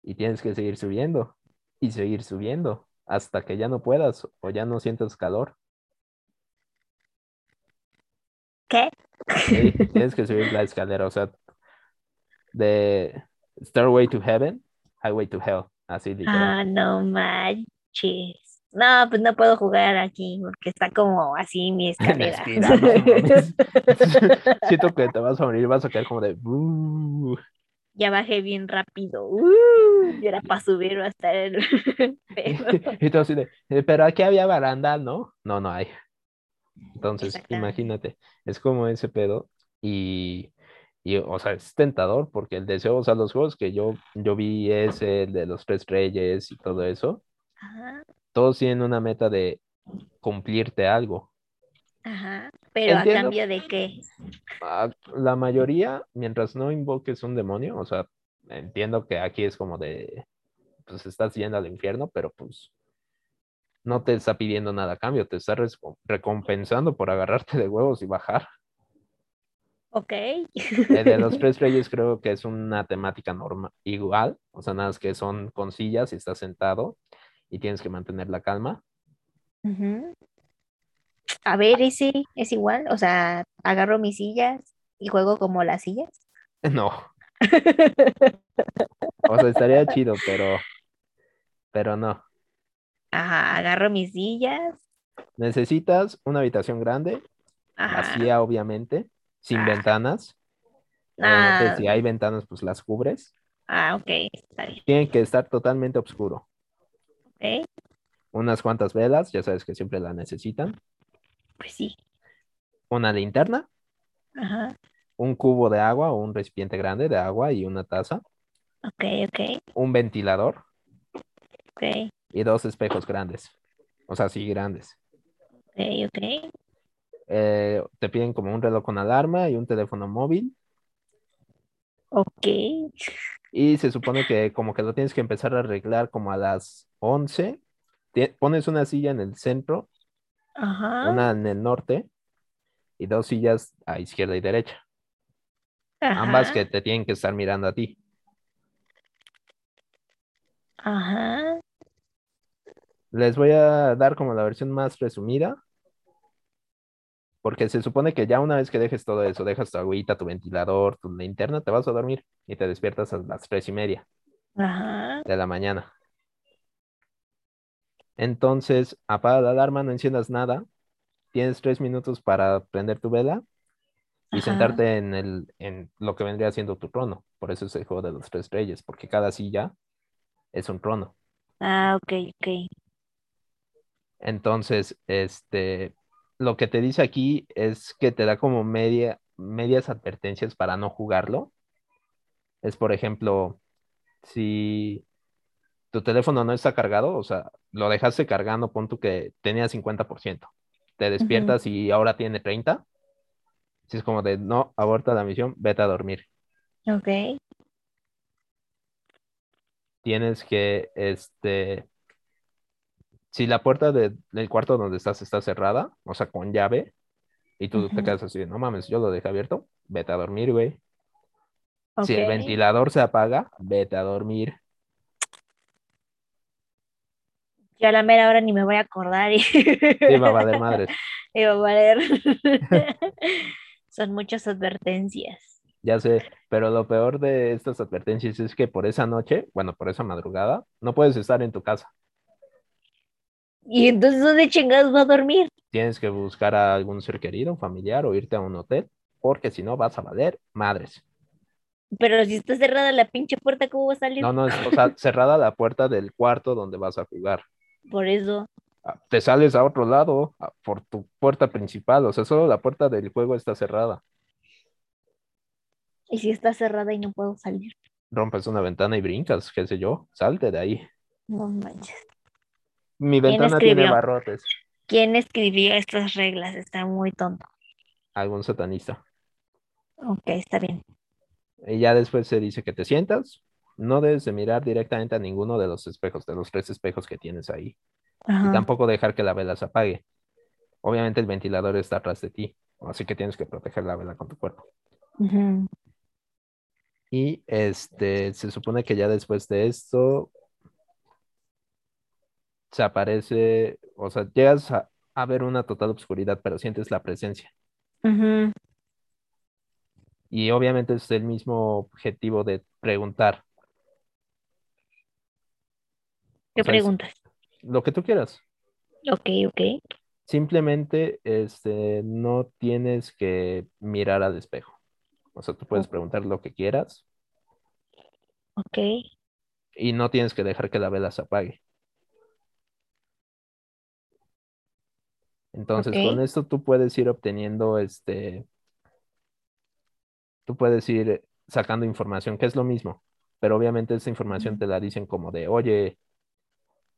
y tienes que seguir subiendo y seguir subiendo hasta que ya no puedas o ya no sientas calor. ¿Qué? Sí, tienes que subir la escalera, o sea, de Stairway to Heaven, Highway to Hell, así literal. Ah, no manches. No, pues no puedo jugar aquí porque está como así mi escalera. no. Siento que te vas a morir, vas a quedar como de... "Uh". ya bajé bien rápido. Uh, y era para subir hasta el y todo así de, "Eh, pero aquí había baranda, ¿no? No, no hay. Entonces, imagínate, es como ese pedo y, y, o sea, es tentador porque el deseo, o sea, los juegos que yo, yo vi es el de los tres reyes y todo eso, Ajá, todos tienen una meta de cumplirte algo. ajá. Pero Entiendo. a cambio de qué? Ah, La mayoría, mientras no invoques un demonio, o sea, entiendo que aquí es como de, pues estás yendo al infierno, pero pues no te está pidiendo nada a cambio, te está recompensando por agarrarte de huevos y bajar. Ok. El de los tres reyes creo que es una temática normal, igual, o sea, nada más que son con sillas y estás sentado y tienes que mantener la calma. A ver, ese es igual. O sea, agarro mis sillas y juego como las sillas. No, o sea, estaría chido, pero, pero no. Ajá, agarro mis sillas. Necesitas una habitación grande, Ajá. vacía obviamente, sin Ah. ventanas. Ah, si hay ventanas, pues las cubres. Ah, ok, está bien. Tiene que estar totalmente oscuro. Ok, Unas cuantas velas, ya sabes que siempre la necesitan. pues sí. Una linterna, Ajá. un cubo de agua o un recipiente grande de agua y una taza, Ok, ok, un ventilador ok, y dos espejos grandes. O sea, sí, grandes. ok, ok. Eh, te piden como un reloj con alarma y un teléfono móvil. Ok. Y se supone que como que lo tienes que empezar a arreglar como a las 11. Tie- Pones una silla en el centro, Ajá. una en el norte y dos sillas a izquierda y derecha. Ambas que te tienen que estar mirando a ti. Ajá. Les voy a dar como la versión más resumida, porque se supone que ya una vez que dejes todo eso, dejas tu agüita, tu ventilador, tu linterna, te vas a dormir y te despiertas a las tres y media Ajá. de la mañana. Entonces, apaga la alarma, no enciendas nada, tienes tres minutos para prender tu vela y Ajá. sentarte en, el, en lo que vendría siendo tu trono. Por eso es el juego de los tres reyes, porque cada silla es un trono. Ah, ok, ok. Entonces, este, lo que te dice aquí es que te da como media, medias advertencias para no jugarlo. Es, por ejemplo, si tu teléfono no está cargado, o sea, lo dejaste cargando, pon tú que tenía 50%. Te despiertas y ahora tiene 30. Si es como de, no, aborta la misión, vete a dormir. Ok. Tienes que, este, si la puerta de- del cuarto donde estás está cerrada, o sea, con llave, y tú te quedas así, no mames, yo lo dejé abierto, vete a dormir, güey. Si el ventilador se apaga, vete a dormir. Yo a la mera hora ni me voy a acordar y Sí, va a valer madres. y va a valer. Son muchas advertencias. Ya sé, pero lo peor de estas advertencias es que por esa noche, bueno, por esa madrugada, no puedes estar en tu casa. ¿Y entonces dónde chingados va a dormir? Tienes que buscar a algún ser querido, familiar o irte a un hotel, porque si no vas a valer madres. Pero si está cerrada la pinche puerta, ¿cómo va a salir? No, no, es, o sea, cerrada la puerta del cuarto donde vas a jugar. Por eso. Ah, Te sales a otro lado, por tu puerta principal, o sea, solo la puerta del juego está cerrada. ¿Y si está cerrada y no puedo salir? Rompes una ventana y brincas, qué sé yo, salte de ahí. No manches. Mi ¿Quién ventana tiene barrotes. ¿Quién escribió estas reglas? Está muy tonto. Algún satanista. Ok, está bien. Y ya después se dice que te sientas, no debes de mirar directamente a ninguno de los espejos, de los tres espejos que tienes ahí. Y tampoco dejar que la vela se apague. Obviamente el ventilador está atrás de ti, así que tienes que proteger la vela con tu cuerpo. Y este, se supone que ya después de esto se aparece, o sea, llegas a, a ver una total oscuridad, pero sientes la presencia. Y obviamente es el mismo objetivo de preguntar. ¿Qué O sea, es preguntas? lo que tú quieras. Ok, ok. Simplemente este, no tienes que mirar al espejo. O sea, tú puedes preguntar lo que quieras Ok. y no tienes que dejar que la vela se apague. Entonces, con esto tú puedes ir obteniendo, este, tú puedes ir sacando información, que es lo mismo, pero obviamente esa información te la dicen como de, oye,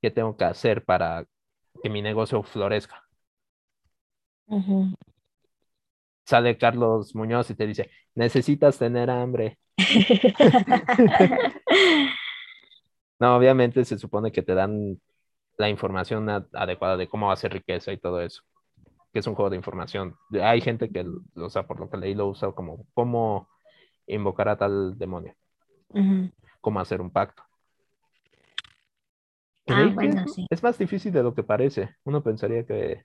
¿qué tengo que hacer para que mi negocio florezca? Sale Carlos Muñoz y te dice, necesitas tener hambre. No, obviamente se supone que te dan la información adecuada de cómo hacer riqueza y todo eso, que es un juego de información. Hay gente que, o sea, por lo que leí, lo usa como cómo invocar a tal demonio, cómo hacer un pacto. Ah, bueno, es, sí. es más difícil de lo que parece. Uno pensaría que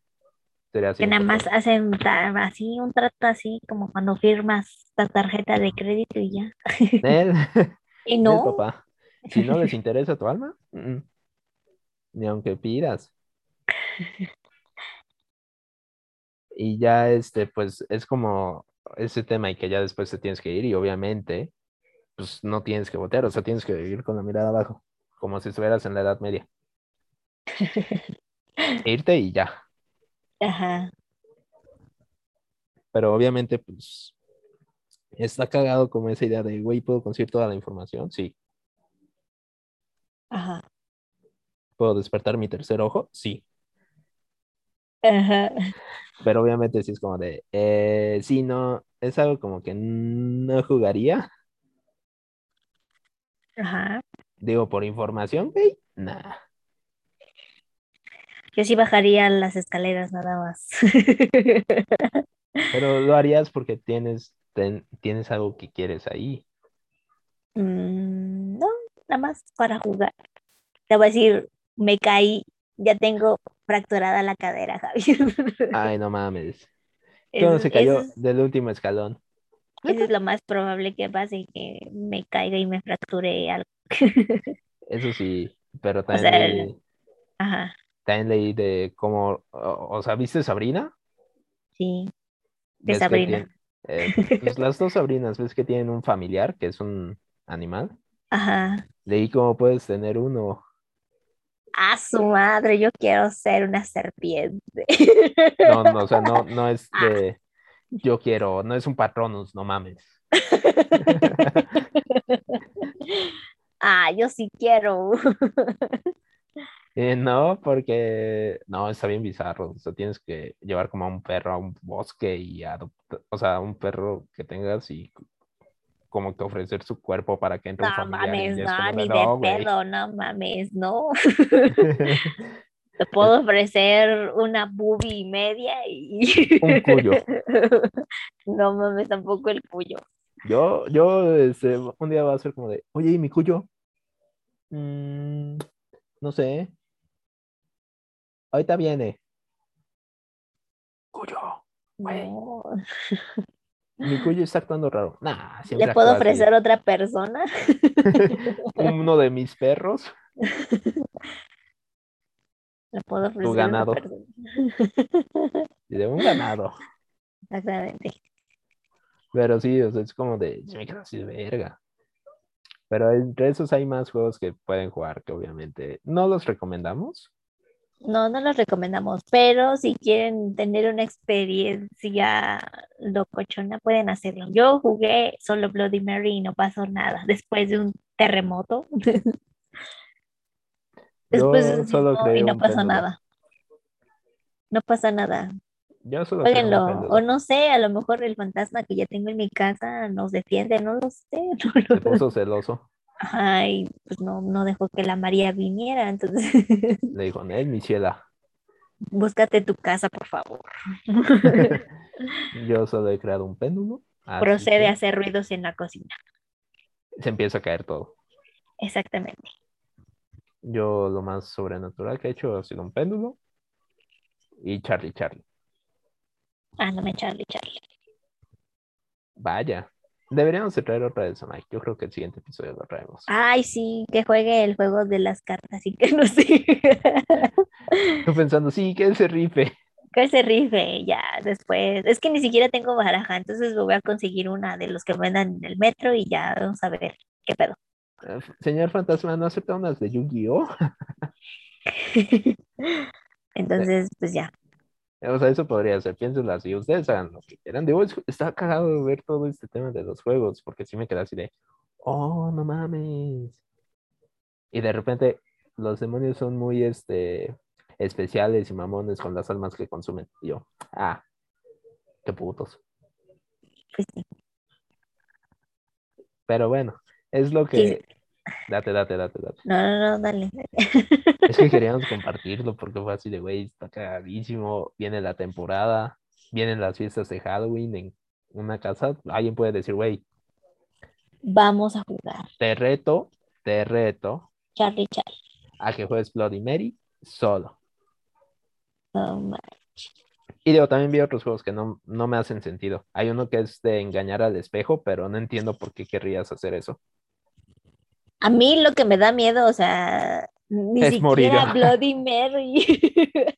sería así. Que nada más hacen así un trato así como cuando firmas la tarjeta de crédito y ya. Y no. papá. Si no les interesa tu alma, mm, ni aunque pidas. Y ya este, pues es como ese tema y que ya después te tienes que ir y obviamente pues no tienes que voltear, o sea, tienes que ir con la mirada abajo, como si estuvieras en la Edad Media. Irte y ya. Ajá. Pero obviamente, pues, está cagado como esa idea de, güey, ¿puedo conseguir toda la información? Sí. Ajá. ¿Puedo despertar mi tercer ojo? Sí. Ajá. Pero obviamente sí es como de, eh, sí, no, es algo como que no jugaría. Ajá. Digo, por información, güey, nada. Yo sí bajaría las escaleras nada más. Pero lo harías porque tienes, ten- tienes algo que quieres ahí. Mm, no, nada más para jugar. Te voy a decir, me caí, ya tengo fracturada la cadera, Javi. Ay, no mames. ¿Cómo Eso- se cayó es- del último escalón? Eso es lo más probable que pase, que me caiga y me fracture algo. Eso sí, pero O también, sea, leí, Ajá, también leí de cómo, o, o sea, ¿viste Sabrina? sí, de ¿Ves que Sabrina. tiene- eh, pues las dos Sabrinas, ¿ves que tienen un familiar que es un animal? Ajá. Leí cómo puedes tener uno. A su madre, yo quiero ser una serpiente. No, no, o sea, no, no es de yo quiero, no es un patronus, no mames. Ah, yo sí quiero. Eh, no, porque no, está bien bizarro. O sea, tienes que llevar como a un perro a un bosque y adoptar, o sea, un perro que tengas y como que ofrecer su cuerpo para que entre un No familiar. y mames, es no, como ni de "No, güey". pedo, no mames, no. Te puedo ofrecer una boobie y media y... Un cuyo. No mames, tampoco el cuyo. Yo, yo, este, un día va a ser como de, oye, ¿y mi cuyo? "Mm, no sé. Ahorita viene. Cuyo. No. Mi cuyo está actuando raro. Nah, ¿Le puedo actúa así. ofrecer otra persona? Uno de mis perros. Le puedo ofrecer otra ganado. de un ganado. Exactamente. Pero sí, o sea, es como de, me queda así de verga. Pero entre esos hay más juegos que pueden jugar, que obviamente no los recomendamos. No, no los recomendamos, pero si quieren tener una experiencia locochona, pueden hacerlo. Yo jugué solo Bloody Mary y no pasó nada después de un terremoto. Después de un solo creé y no pasó péndulo. nada. No pasa nada. Yo solo. O no sé, a lo mejor el fantasma que ya tengo en mi casa nos defiende, no lo sé. no lo- Se puso celoso. Ay, pues no, no dejó que la María viniera, entonces Le dijo, Nel, mi ciela. búscate tu casa, por favor. Yo solo he creado un péndulo. Procede que a hacer ruidos en la cocina. Se empieza a caer todo. Exactamente. Yo lo más sobrenatural que he hecho ha sido un péndulo. Y Charlie Charlie. Ándame, Charlie, Charlie. Vaya. Deberíamos de traer otra de Mike. Yo creo que el siguiente episodio lo traemos. Ay, sí, que juegue el juego de las cartas y que no sé. Estoy pensando, sí, que él se rife. que se rife ya después. Es que ni siquiera tengo baraja, entonces voy a conseguir una de los que vendan en el metro y ya vamos a ver qué pedo. Eh, Señor Fantasma, ¿no acepta unas de Yu-Gi-Oh? Entonces, pues ya. O sea, eso podría ser, piénsenlo así, ustedes hagan lo que quieran. Digo, es- está cagado de ver todo este tema de los juegos, porque sí me quedé así de, oh, no mames. Y de repente, los demonios son muy, este, especiales y mamones con las almas que consumen. Y yo, ah, qué putos. Pero bueno, es lo Sí. Date, date, date, date. No, no, no, dale. Es que queríamos compartirlo porque fue así de, güey, está cagadísimo. Viene la temporada, vienen las fiestas de Halloween en una casa. Alguien puede decir, güey, Vamos a jugar. te reto, te reto Charlie, Charlie. a que juegues Bloody Mary solo. Ma- Y digo, también vi otros juegos que no, no me hacen sentido. Hay uno que es de engañar al espejo, pero no entiendo por qué querrías hacer eso. A mí lo que me da miedo, o sea, ni Es morir. siquiera Bloody Mary.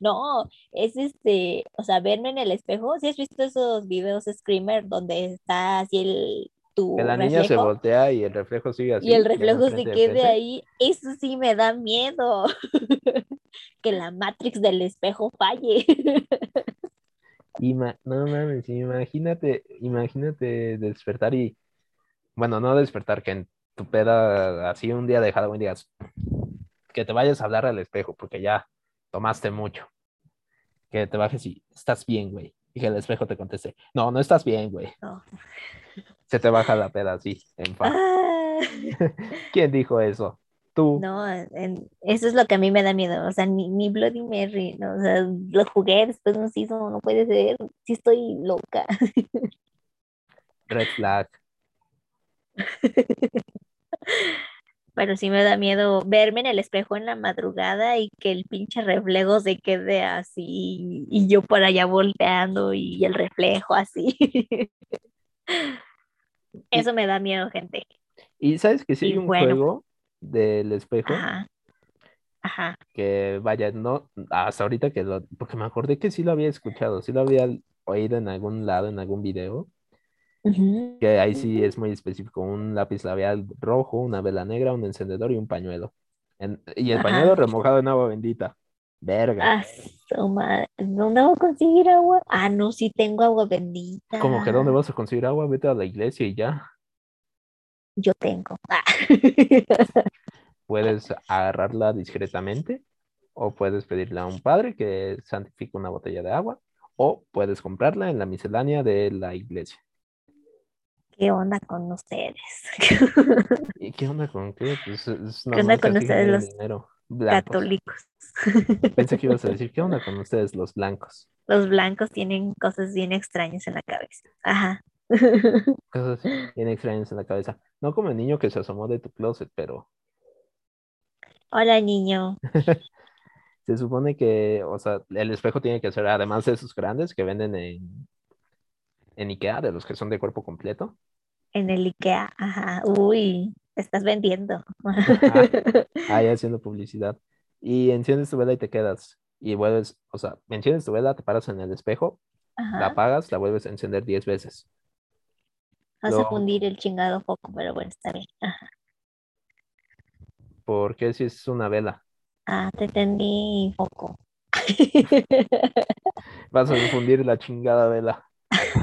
No, es este, o sea, verme en el espejo. ¿Sí has visto esos videos Screamer donde está así el, tu Que la niña se voltea y el reflejo sigue así. y el reflejo se quede ahí, eso sí me da miedo. que la Matrix del espejo falle. Ima- no mames, imagínate, imagínate despertar y, bueno, no despertar, que tu peda así un día de Halloween digas que te vayas a hablar al espejo porque ya tomaste mucho. Que te bajes y estás bien, güey. Y que el espejo te conteste, no, no estás bien, güey. No. Se te baja la peda así, en paz. Ah, ¿Quién dijo eso? Tú. no, en- eso es lo que a mí me da miedo. O sea, ni, ni Bloody Mary, ¿no? O sea, lo jugué, después nos hizo, no puede ser. Sí estoy loca. Red flag. Pero sí me da miedo verme en el espejo en la madrugada y que el pinche reflejo se quede así y yo por allá volteando y el reflejo así. Eso me da miedo, gente. Y sabes que sí hay un bueno. juego del espejo Ajá. Ajá. que vaya, no, hasta ahorita que lo, porque me acordé que sí lo había escuchado, sí lo había oído en algún lado, en algún video, Que ahí sí es muy específico, un lápiz labial rojo, una vela negra, un encendedor y un pañuelo. En- y el Ajá. pañuelo remojado en agua bendita. Verga. Ah, su madre. ¿Dónde voy a conseguir agua? Ah, no, sí tengo agua bendita. Como que ¿dónde vas a conseguir agua? Vete a la iglesia y ya. Yo tengo. Ah. Puedes agarrarla discretamente o puedes pedirle a un padre que santifique una botella de agua o puedes comprarla en la miscelánea de la iglesia. ¿Qué onda con ustedes? ¿Y qué onda con qué? Pues es ¿Qué onda con ustedes los dinero. Católicos. Pensé que ibas a decir, ¿qué onda con ustedes los blancos? Los blancos tienen cosas bien extrañas en la cabeza. Ajá. Cosas bien extrañas en la cabeza. No como el niño que se asomó de tu closet, pero Hola, niño. se supone que, o sea, el espejo tiene que ser, además de esos grandes que venden en, en Ikea, de los que son de cuerpo completo. En el IKEA. Ajá. Uy, estás vendiendo. Ahí haciendo publicidad. Y enciendes tu vela y te quedas. Y vuelves, o sea, enciendes tu vela, te paras en el espejo, la apagas, la vuelves a encender 10 veces. Vas a fundir el chingado foco, pero bueno, está bien. Ajá. Porque si es una vela, Ah, te entendí foco. vas a infundir la chingada vela.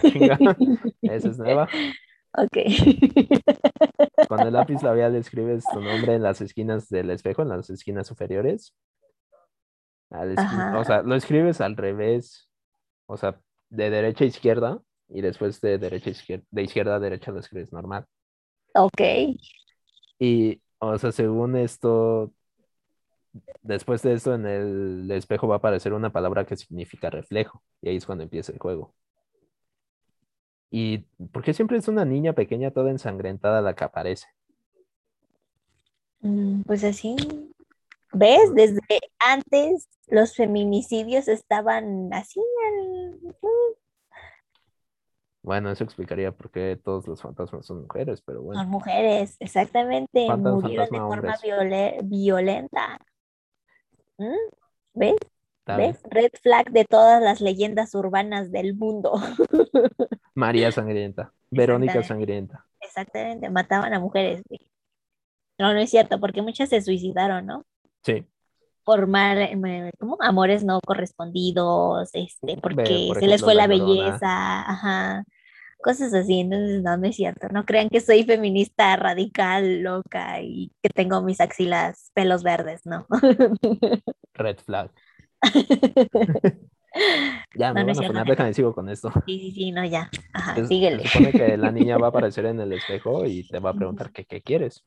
Esa es nueva. Ok. Con el lápiz labial escribes tu nombre en las esquinas del espejo, en las esquinas superiores. Esquina- o sea, lo escribes al revés, o sea, de derecha a izquierda, y después de derecha a izquierda, de izquierda a derecha lo escribes normal. Ok. Y, o sea, según esto, después de esto en el espejo va a aparecer una palabra que significa reflejo, y ahí es cuando empieza el juego. ¿Y por qué siempre es una niña pequeña toda ensangrentada la que aparece? Mm, Pues así. ¿Ves? Desde antes los feminicidios estaban así. al- Bueno, eso explicaría por qué todos los fantasmas son mujeres, pero bueno. Son mujeres, exactamente. Fantasma, Murieron de forma violenta. ¿Mm? ¿Ves? ¿Ves? Red flag de todas las leyendas urbanas del mundo. María Sangrienta, Verónica Exactamente. Sangrienta. Exactamente, mataban a mujeres. No, no es cierto, porque muchas se suicidaron, ¿no? Sí, Por mal, eh, ¿cómo? Amores no correspondidos, este, porque por se les fue La belleza, ajá, cosas así. Entonces, no, no es cierto. No crean que soy feminista radical, loca y que tengo mis axilas pelos verdes, no. red flag. Ya, No, me no van es a poner, no. sigo con esto. Sí, sí, sí, no, ya. Ajá, Se, síguele. se supone que la niña va a aparecer en el espejo y te va a preguntar que qué quieres.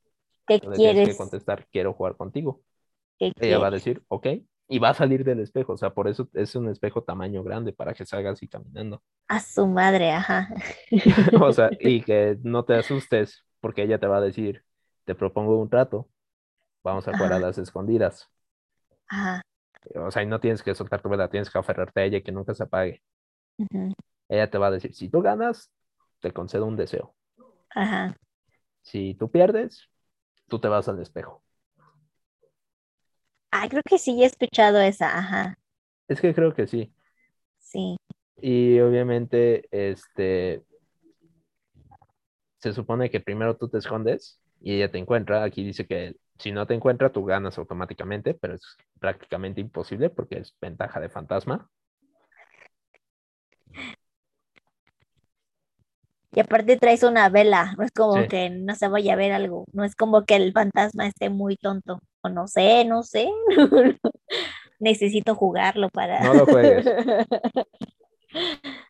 ¿Qué Tú le tienes que quieres? contestar, quiero jugar contigo. ¿Qué Ella va a quieres? decir, ok, y va a salir del espejo. O sea, por eso es un espejo tamaño grande para que salga así caminando. A su madre, ajá. O sea, y que no te asustes porque ella te va a decir, te propongo un trato, vamos a jugar a Ajá. las escondidas. Ajá. O sea, y no tienes que soltar tu vela, tienes que aferrarte a ella y que nunca se apague. Ella te va a decir, si tú ganas, te concedo un deseo. Ajá. Si tú pierdes, tú te vas al espejo. Ah, creo que sí he escuchado esa, ajá. Es que creo que sí. Sí. Y obviamente, este, se supone que primero tú te escondes y ella te encuentra. Aquí dice que si no te encuentra, tú ganas automáticamente, pero es prácticamente imposible porque es ventaja de fantasma. Y aparte traes una vela, no es como Sí. que no se vaya a ver algo, no es como que el fantasma esté muy tonto, o no sé, no sé. Necesito jugarlo para... No lo juegues.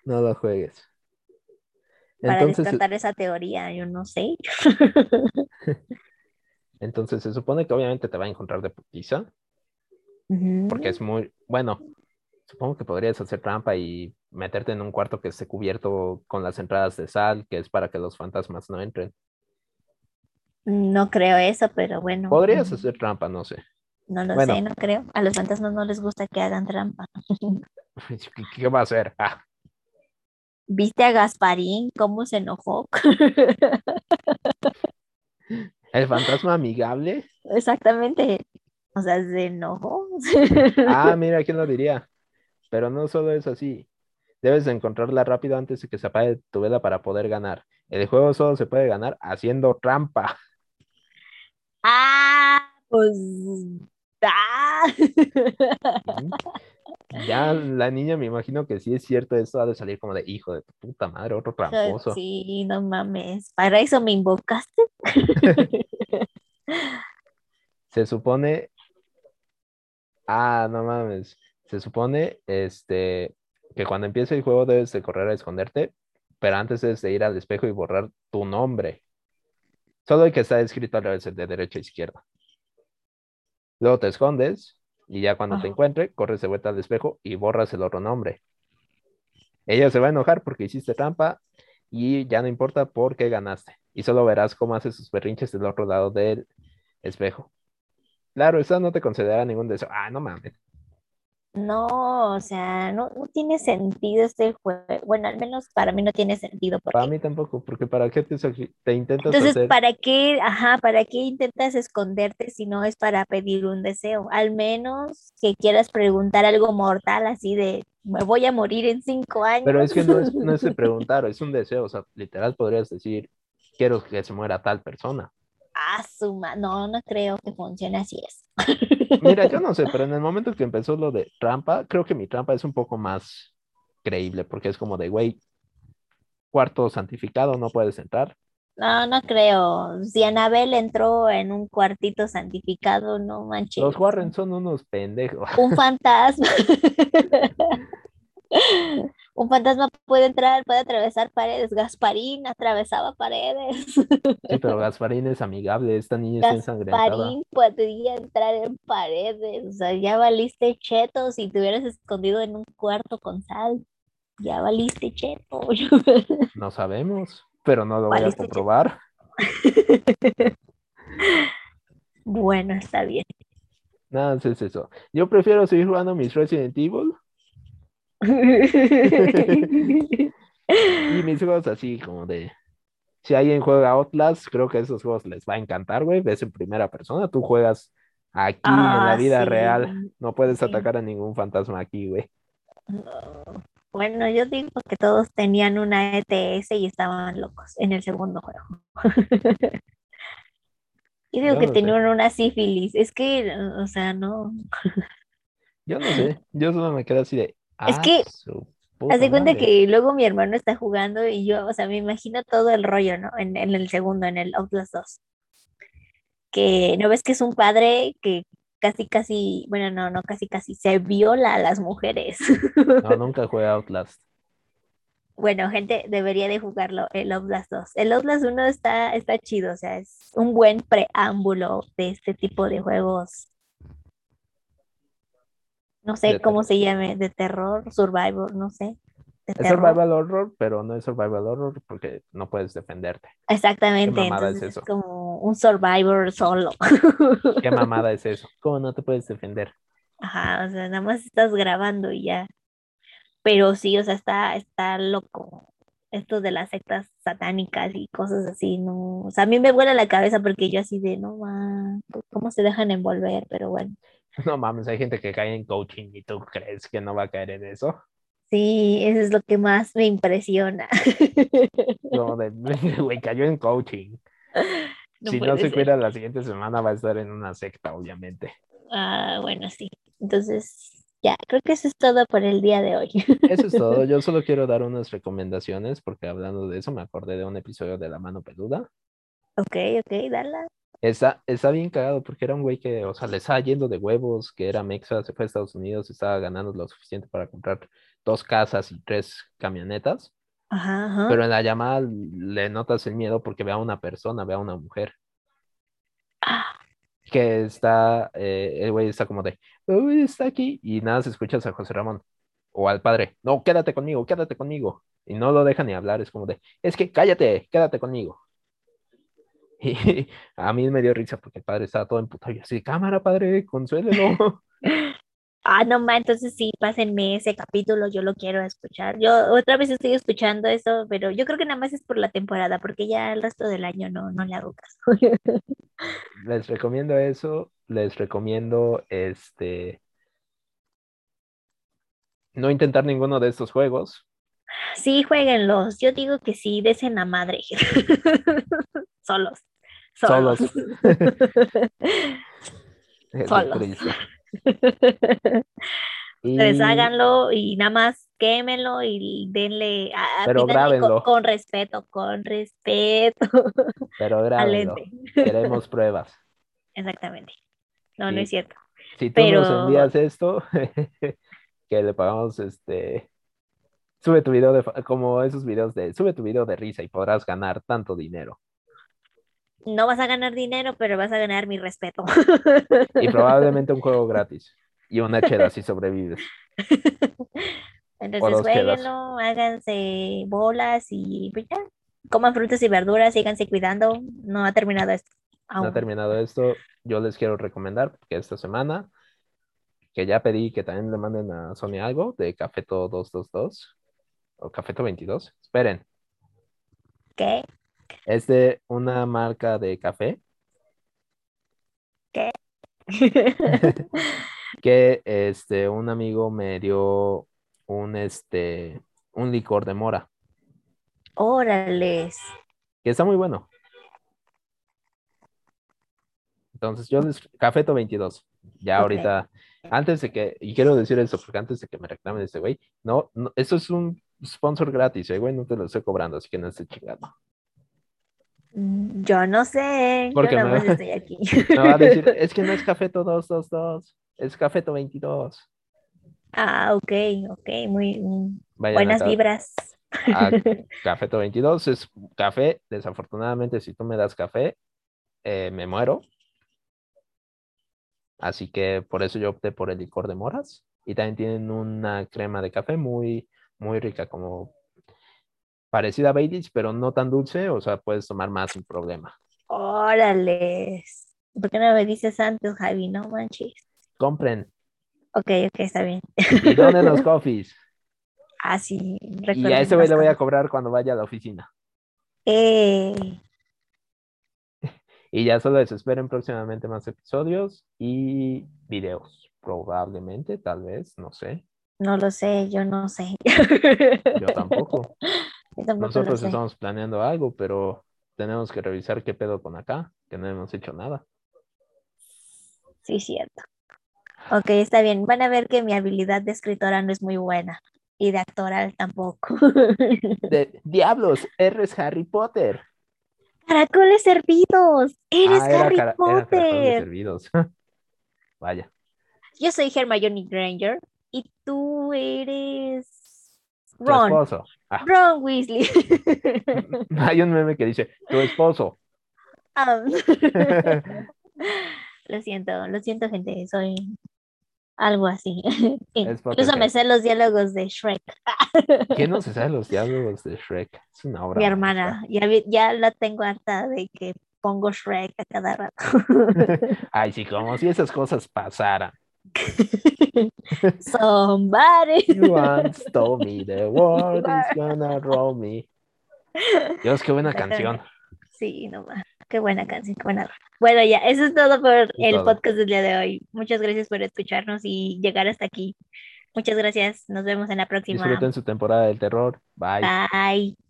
No lo juegues. para Entonces, descartar esa teoría, yo no sé. entonces se supone que obviamente te va a encontrar de putiza, porque es muy, bueno, supongo que podrías hacer trampa y meterte en un cuarto que esté cubierto con las entradas de sal, que es para que los fantasmas no entren. No creo eso, pero bueno. Podrías hacer trampa, no sé. No lo Bueno. sé, no creo. A los fantasmas no les gusta que hagan trampa. ¿Qué, qué va a hacer? Ah, ¿Viste a Gasparín cómo se enojó? el fantasma amigable. Exactamente. O sea, se enojó. Ah, mira, ¿quién lo diría? Pero no solo es así. Debes de encontrarla rápido antes de que se apague tu vela para poder ganar. El juego solo se puede ganar haciendo trampa. Ah, pues. Ah. Ya la niña me imagino que sí es cierto eso, ha de salir como de hijo de tu puta madre, otro tramposo. Sí, no mames. Para eso me invocaste. Se supone. Ah, no mames. Se supone este que cuando empiece el juego debes de correr a esconderte, pero antes debes de ir al espejo y borrar tu nombre. Solo el que está escrito al revés, el de derecha a izquierda. Luego te escondes y ya cuando te encuentre, corres de vuelta al espejo y borras el otro nombre. Ella se va a enojar porque hiciste trampa y ya no importa porque ganaste. Y solo verás cómo hace sus berrinches del otro lado del espejo. Claro, eso no te concederá ningún deseo. Ah, no mames. No, o sea, no, no tiene sentido este juego. Bueno, al menos para mí no tiene sentido. Para mí tampoco, porque para qué te, te intentas Entonces, hacer. ¿para qué, ajá, para qué intentas esconderte si no es para pedir un deseo? Al menos que quieras preguntar algo mortal, así de, me voy a morir en cinco años. Pero es que no es, no es de preguntar, es un deseo. O sea, literal podrías decir, quiero que se muera tal persona. Ah, su ma- No, no creo que funcione así es. Mira, yo no sé, pero en el momento que empezó lo de trampa, creo que mi trampa es un poco más creíble, porque es como de, güey, cuarto santificado, no puedes entrar. No, no creo. Si Anabel entró en un cuartito santificado, no manches. Los Warren son unos pendejos. Un fantasma. Un fantasma puede entrar, puede atravesar paredes. Gasparín atravesaba paredes. Sí, pero Gasparín es amigable, esta niña está ensangrentada. Gasparín podría entrar en paredes. O sea, ya valiste cheto si te hubieras escondido en un cuarto con sal. Ya valiste cheto. No sabemos, pero no lo voy a comprobar. Bueno, está bien. Nada, es eso. Yo prefiero seguir jugando mis Resident Evil y mis juegos así como de... Si alguien juega Outlast, creo que esos juegos les va a encantar, güey. Ves en primera persona, tú juegas aquí en la Ah, vida sí, real. No puedes sí. atacar a ningún fantasma aquí, güey. Bueno, yo digo que todos tenían una ETS y estaban locos en el segundo juego. Yo digo Yo que no sé. tenían una sífilis. Es que, o sea, no. Yo no sé, yo solo me quedo así de... Es "Ah, que, Haz de cuenta madre". que luego mi hermano está jugando y yo, o sea, me imagino todo el rollo, ¿no? En, en el segundo, en el Outlast 2. Que no ves que es un padre que casi, casi, bueno, no, no, casi, casi se viola a las mujeres. No, nunca jugué Outlast. Bueno, gente, debería de jugarlo, el Outlast 2. El Outlast 1 está, está chido, o sea, es un buen preámbulo de este tipo de juegos. No sé cómo se llame, de terror, survivor, no sé. Es terror. survival horror, pero no es survival horror porque no puedes defenderte. Exactamente, ¿Qué mamada es entonces es eso? como un survivor solo. ¿Qué mamada es eso? ¿Cómo no te puedes defender? Ajá, o sea, nada más estás grabando y ya. Pero sí, o sea, está, está loco. Esto de las sectas satánicas y cosas así, no. O sea, a mí me vuela la cabeza porque yo así de, no, ma, ¿cómo se dejan envolver? Pero bueno. No mames, hay gente que cae en coaching y tú crees que no va a caer en eso. Sí, eso es lo que más me impresiona. De, güey, cayó en coaching. No si no se ser. cuida la siguiente semana va a estar en una secta, obviamente. Ah, bueno, sí. Entonces, ya, creo que eso es todo por el día de hoy. Eso es todo. Yo solo quiero dar unas recomendaciones porque hablando de eso me acordé de un episodio de La Mano Peluda. Ok, ok, dala. Está, está bien cagado porque era un güey que, o sea, le estaba yendo de huevos, que era mexa, se fue a Estados Unidos, estaba ganando lo suficiente para comprar dos casas y tres camionetas, Ajá, ajá. pero en la llamada le notas el miedo porque ve a una persona, ve a una mujer Ah, que está, eh, el güey está como de, uy, está aquí, y nada, se escuchas a José Ramón o al padre, no, quédate conmigo, quédate conmigo, y no lo deja ni hablar, es como de, es que cállate, quédate conmigo. Y a mí me dio risa porque el padre estaba todo emputado y así, cámara, padre, consuélelo. Ah, no ma, entonces sí, pásenme ese capítulo, yo lo quiero escuchar. Yo otra vez estoy escuchando eso, pero yo creo que nada más es por la temporada, porque ya el resto del año no, no le hago caso. Les recomiendo eso, les recomiendo este no intentar ninguno de estos juegos. Sí, jueguenlos. Yo digo que sí, desen la madre. Solos. Solos. Jesucristo. Y- Ustedes háganlo y nada más quémenlo y denle, a- Pero con, grábenlo. con respeto, con respeto Pero grábenlo. Queremos pruebas. Exactamente. No, no es cierto. Si tú nos envías esto, que le pagamos este. Sube tu video de como esos videos de sube tu video de risa y podrás ganar tanto dinero. No vas a ganar dinero, pero vas a ganar mi respeto. Y probablemente un juego gratis. Y una chela si sobrevives. Entonces jueguenlo, háganse bolas y pues ya. Coman frutas y verduras, síganse cuidando. No ha terminado esto. No ha aún. terminado esto. Yo les quiero recomendar que esta semana, que ya pedí que también le manden a Sony algo de Cafeto 222 o Cafeto 22. Esperen, ¿Qué? Es de una marca de café que este, un amigo me dio un, este, un licor de mora, Órales. que está muy bueno. Entonces, yo les, Cafeto 22, ya ahorita, antes de que, y quiero decir eso, porque antes de que me reclamen este güey, no, no, esto es un sponsor gratis, eh, güey, no te lo estoy cobrando, así que no estés chingando. Yo no sé. Porque yo nada me- más estoy aquí. Me va a decir, es que no es Cafeto 222, es Cafeto 22. Ah, ok, ok, muy Vayan buenas vibras. Cafeto 22, es café, desafortunadamente si tú me das café, eh, me muero. Así que por eso yo opté por el licor de moras. Y también tienen una crema de café muy, muy rica, como parecida a Baileys, pero no tan dulce, o sea, puedes tomar más sin problema. Órales. ¿Por qué no me dices antes, Javi? No manches. Compren Ok, ok, está bien. y donen los coffees. Ah, sí. Y a ese güey le voy a cobrar cuando vaya a la oficina. Eh, Y ya solo eso, esperen próximamente más episodios y videos. Probablemente, tal vez, no sé. no lo sé, yo no sé. Yo tampoco. Nosotros estamos planeando algo, pero tenemos que revisar qué pedo con acá, que no hemos hecho nada. Sí, cierto. Ok, está bien. Van a ver que mi habilidad de escritora no es muy buena. Y de actoral tampoco. De, diablos, eres Harry Potter. Caracoles servidos. Eres Ah, era Harry era caracoles Potter. servidos. Vaya. Yo soy Hermione Granger y tú eres Tu Ron. esposo. Ah, Ron Weasley. hay un meme que dice, tu esposo. Ah. Lo siento, lo siento, gente. Soy algo así. Incluso me sé los diálogos de Shrek. ¿Quién no se sabe los diálogos de Shrek? Es una obra. Mi hermana. Ya, vi- ya la tengo harta de que pongo Shrek a cada rato. Ay, sí, como si esas cosas pasaran. Somebody. You once told me the world is gonna roll me. Dios, qué buena canción. Sí, no más. Qué buena canción, qué buena. Bueno, ya, eso es todo por el todo. podcast del día de hoy. Muchas gracias por escucharnos y llegar hasta aquí. Muchas gracias. Nos vemos en la próxima. Disfruten su temporada del terror. Bye. Bye.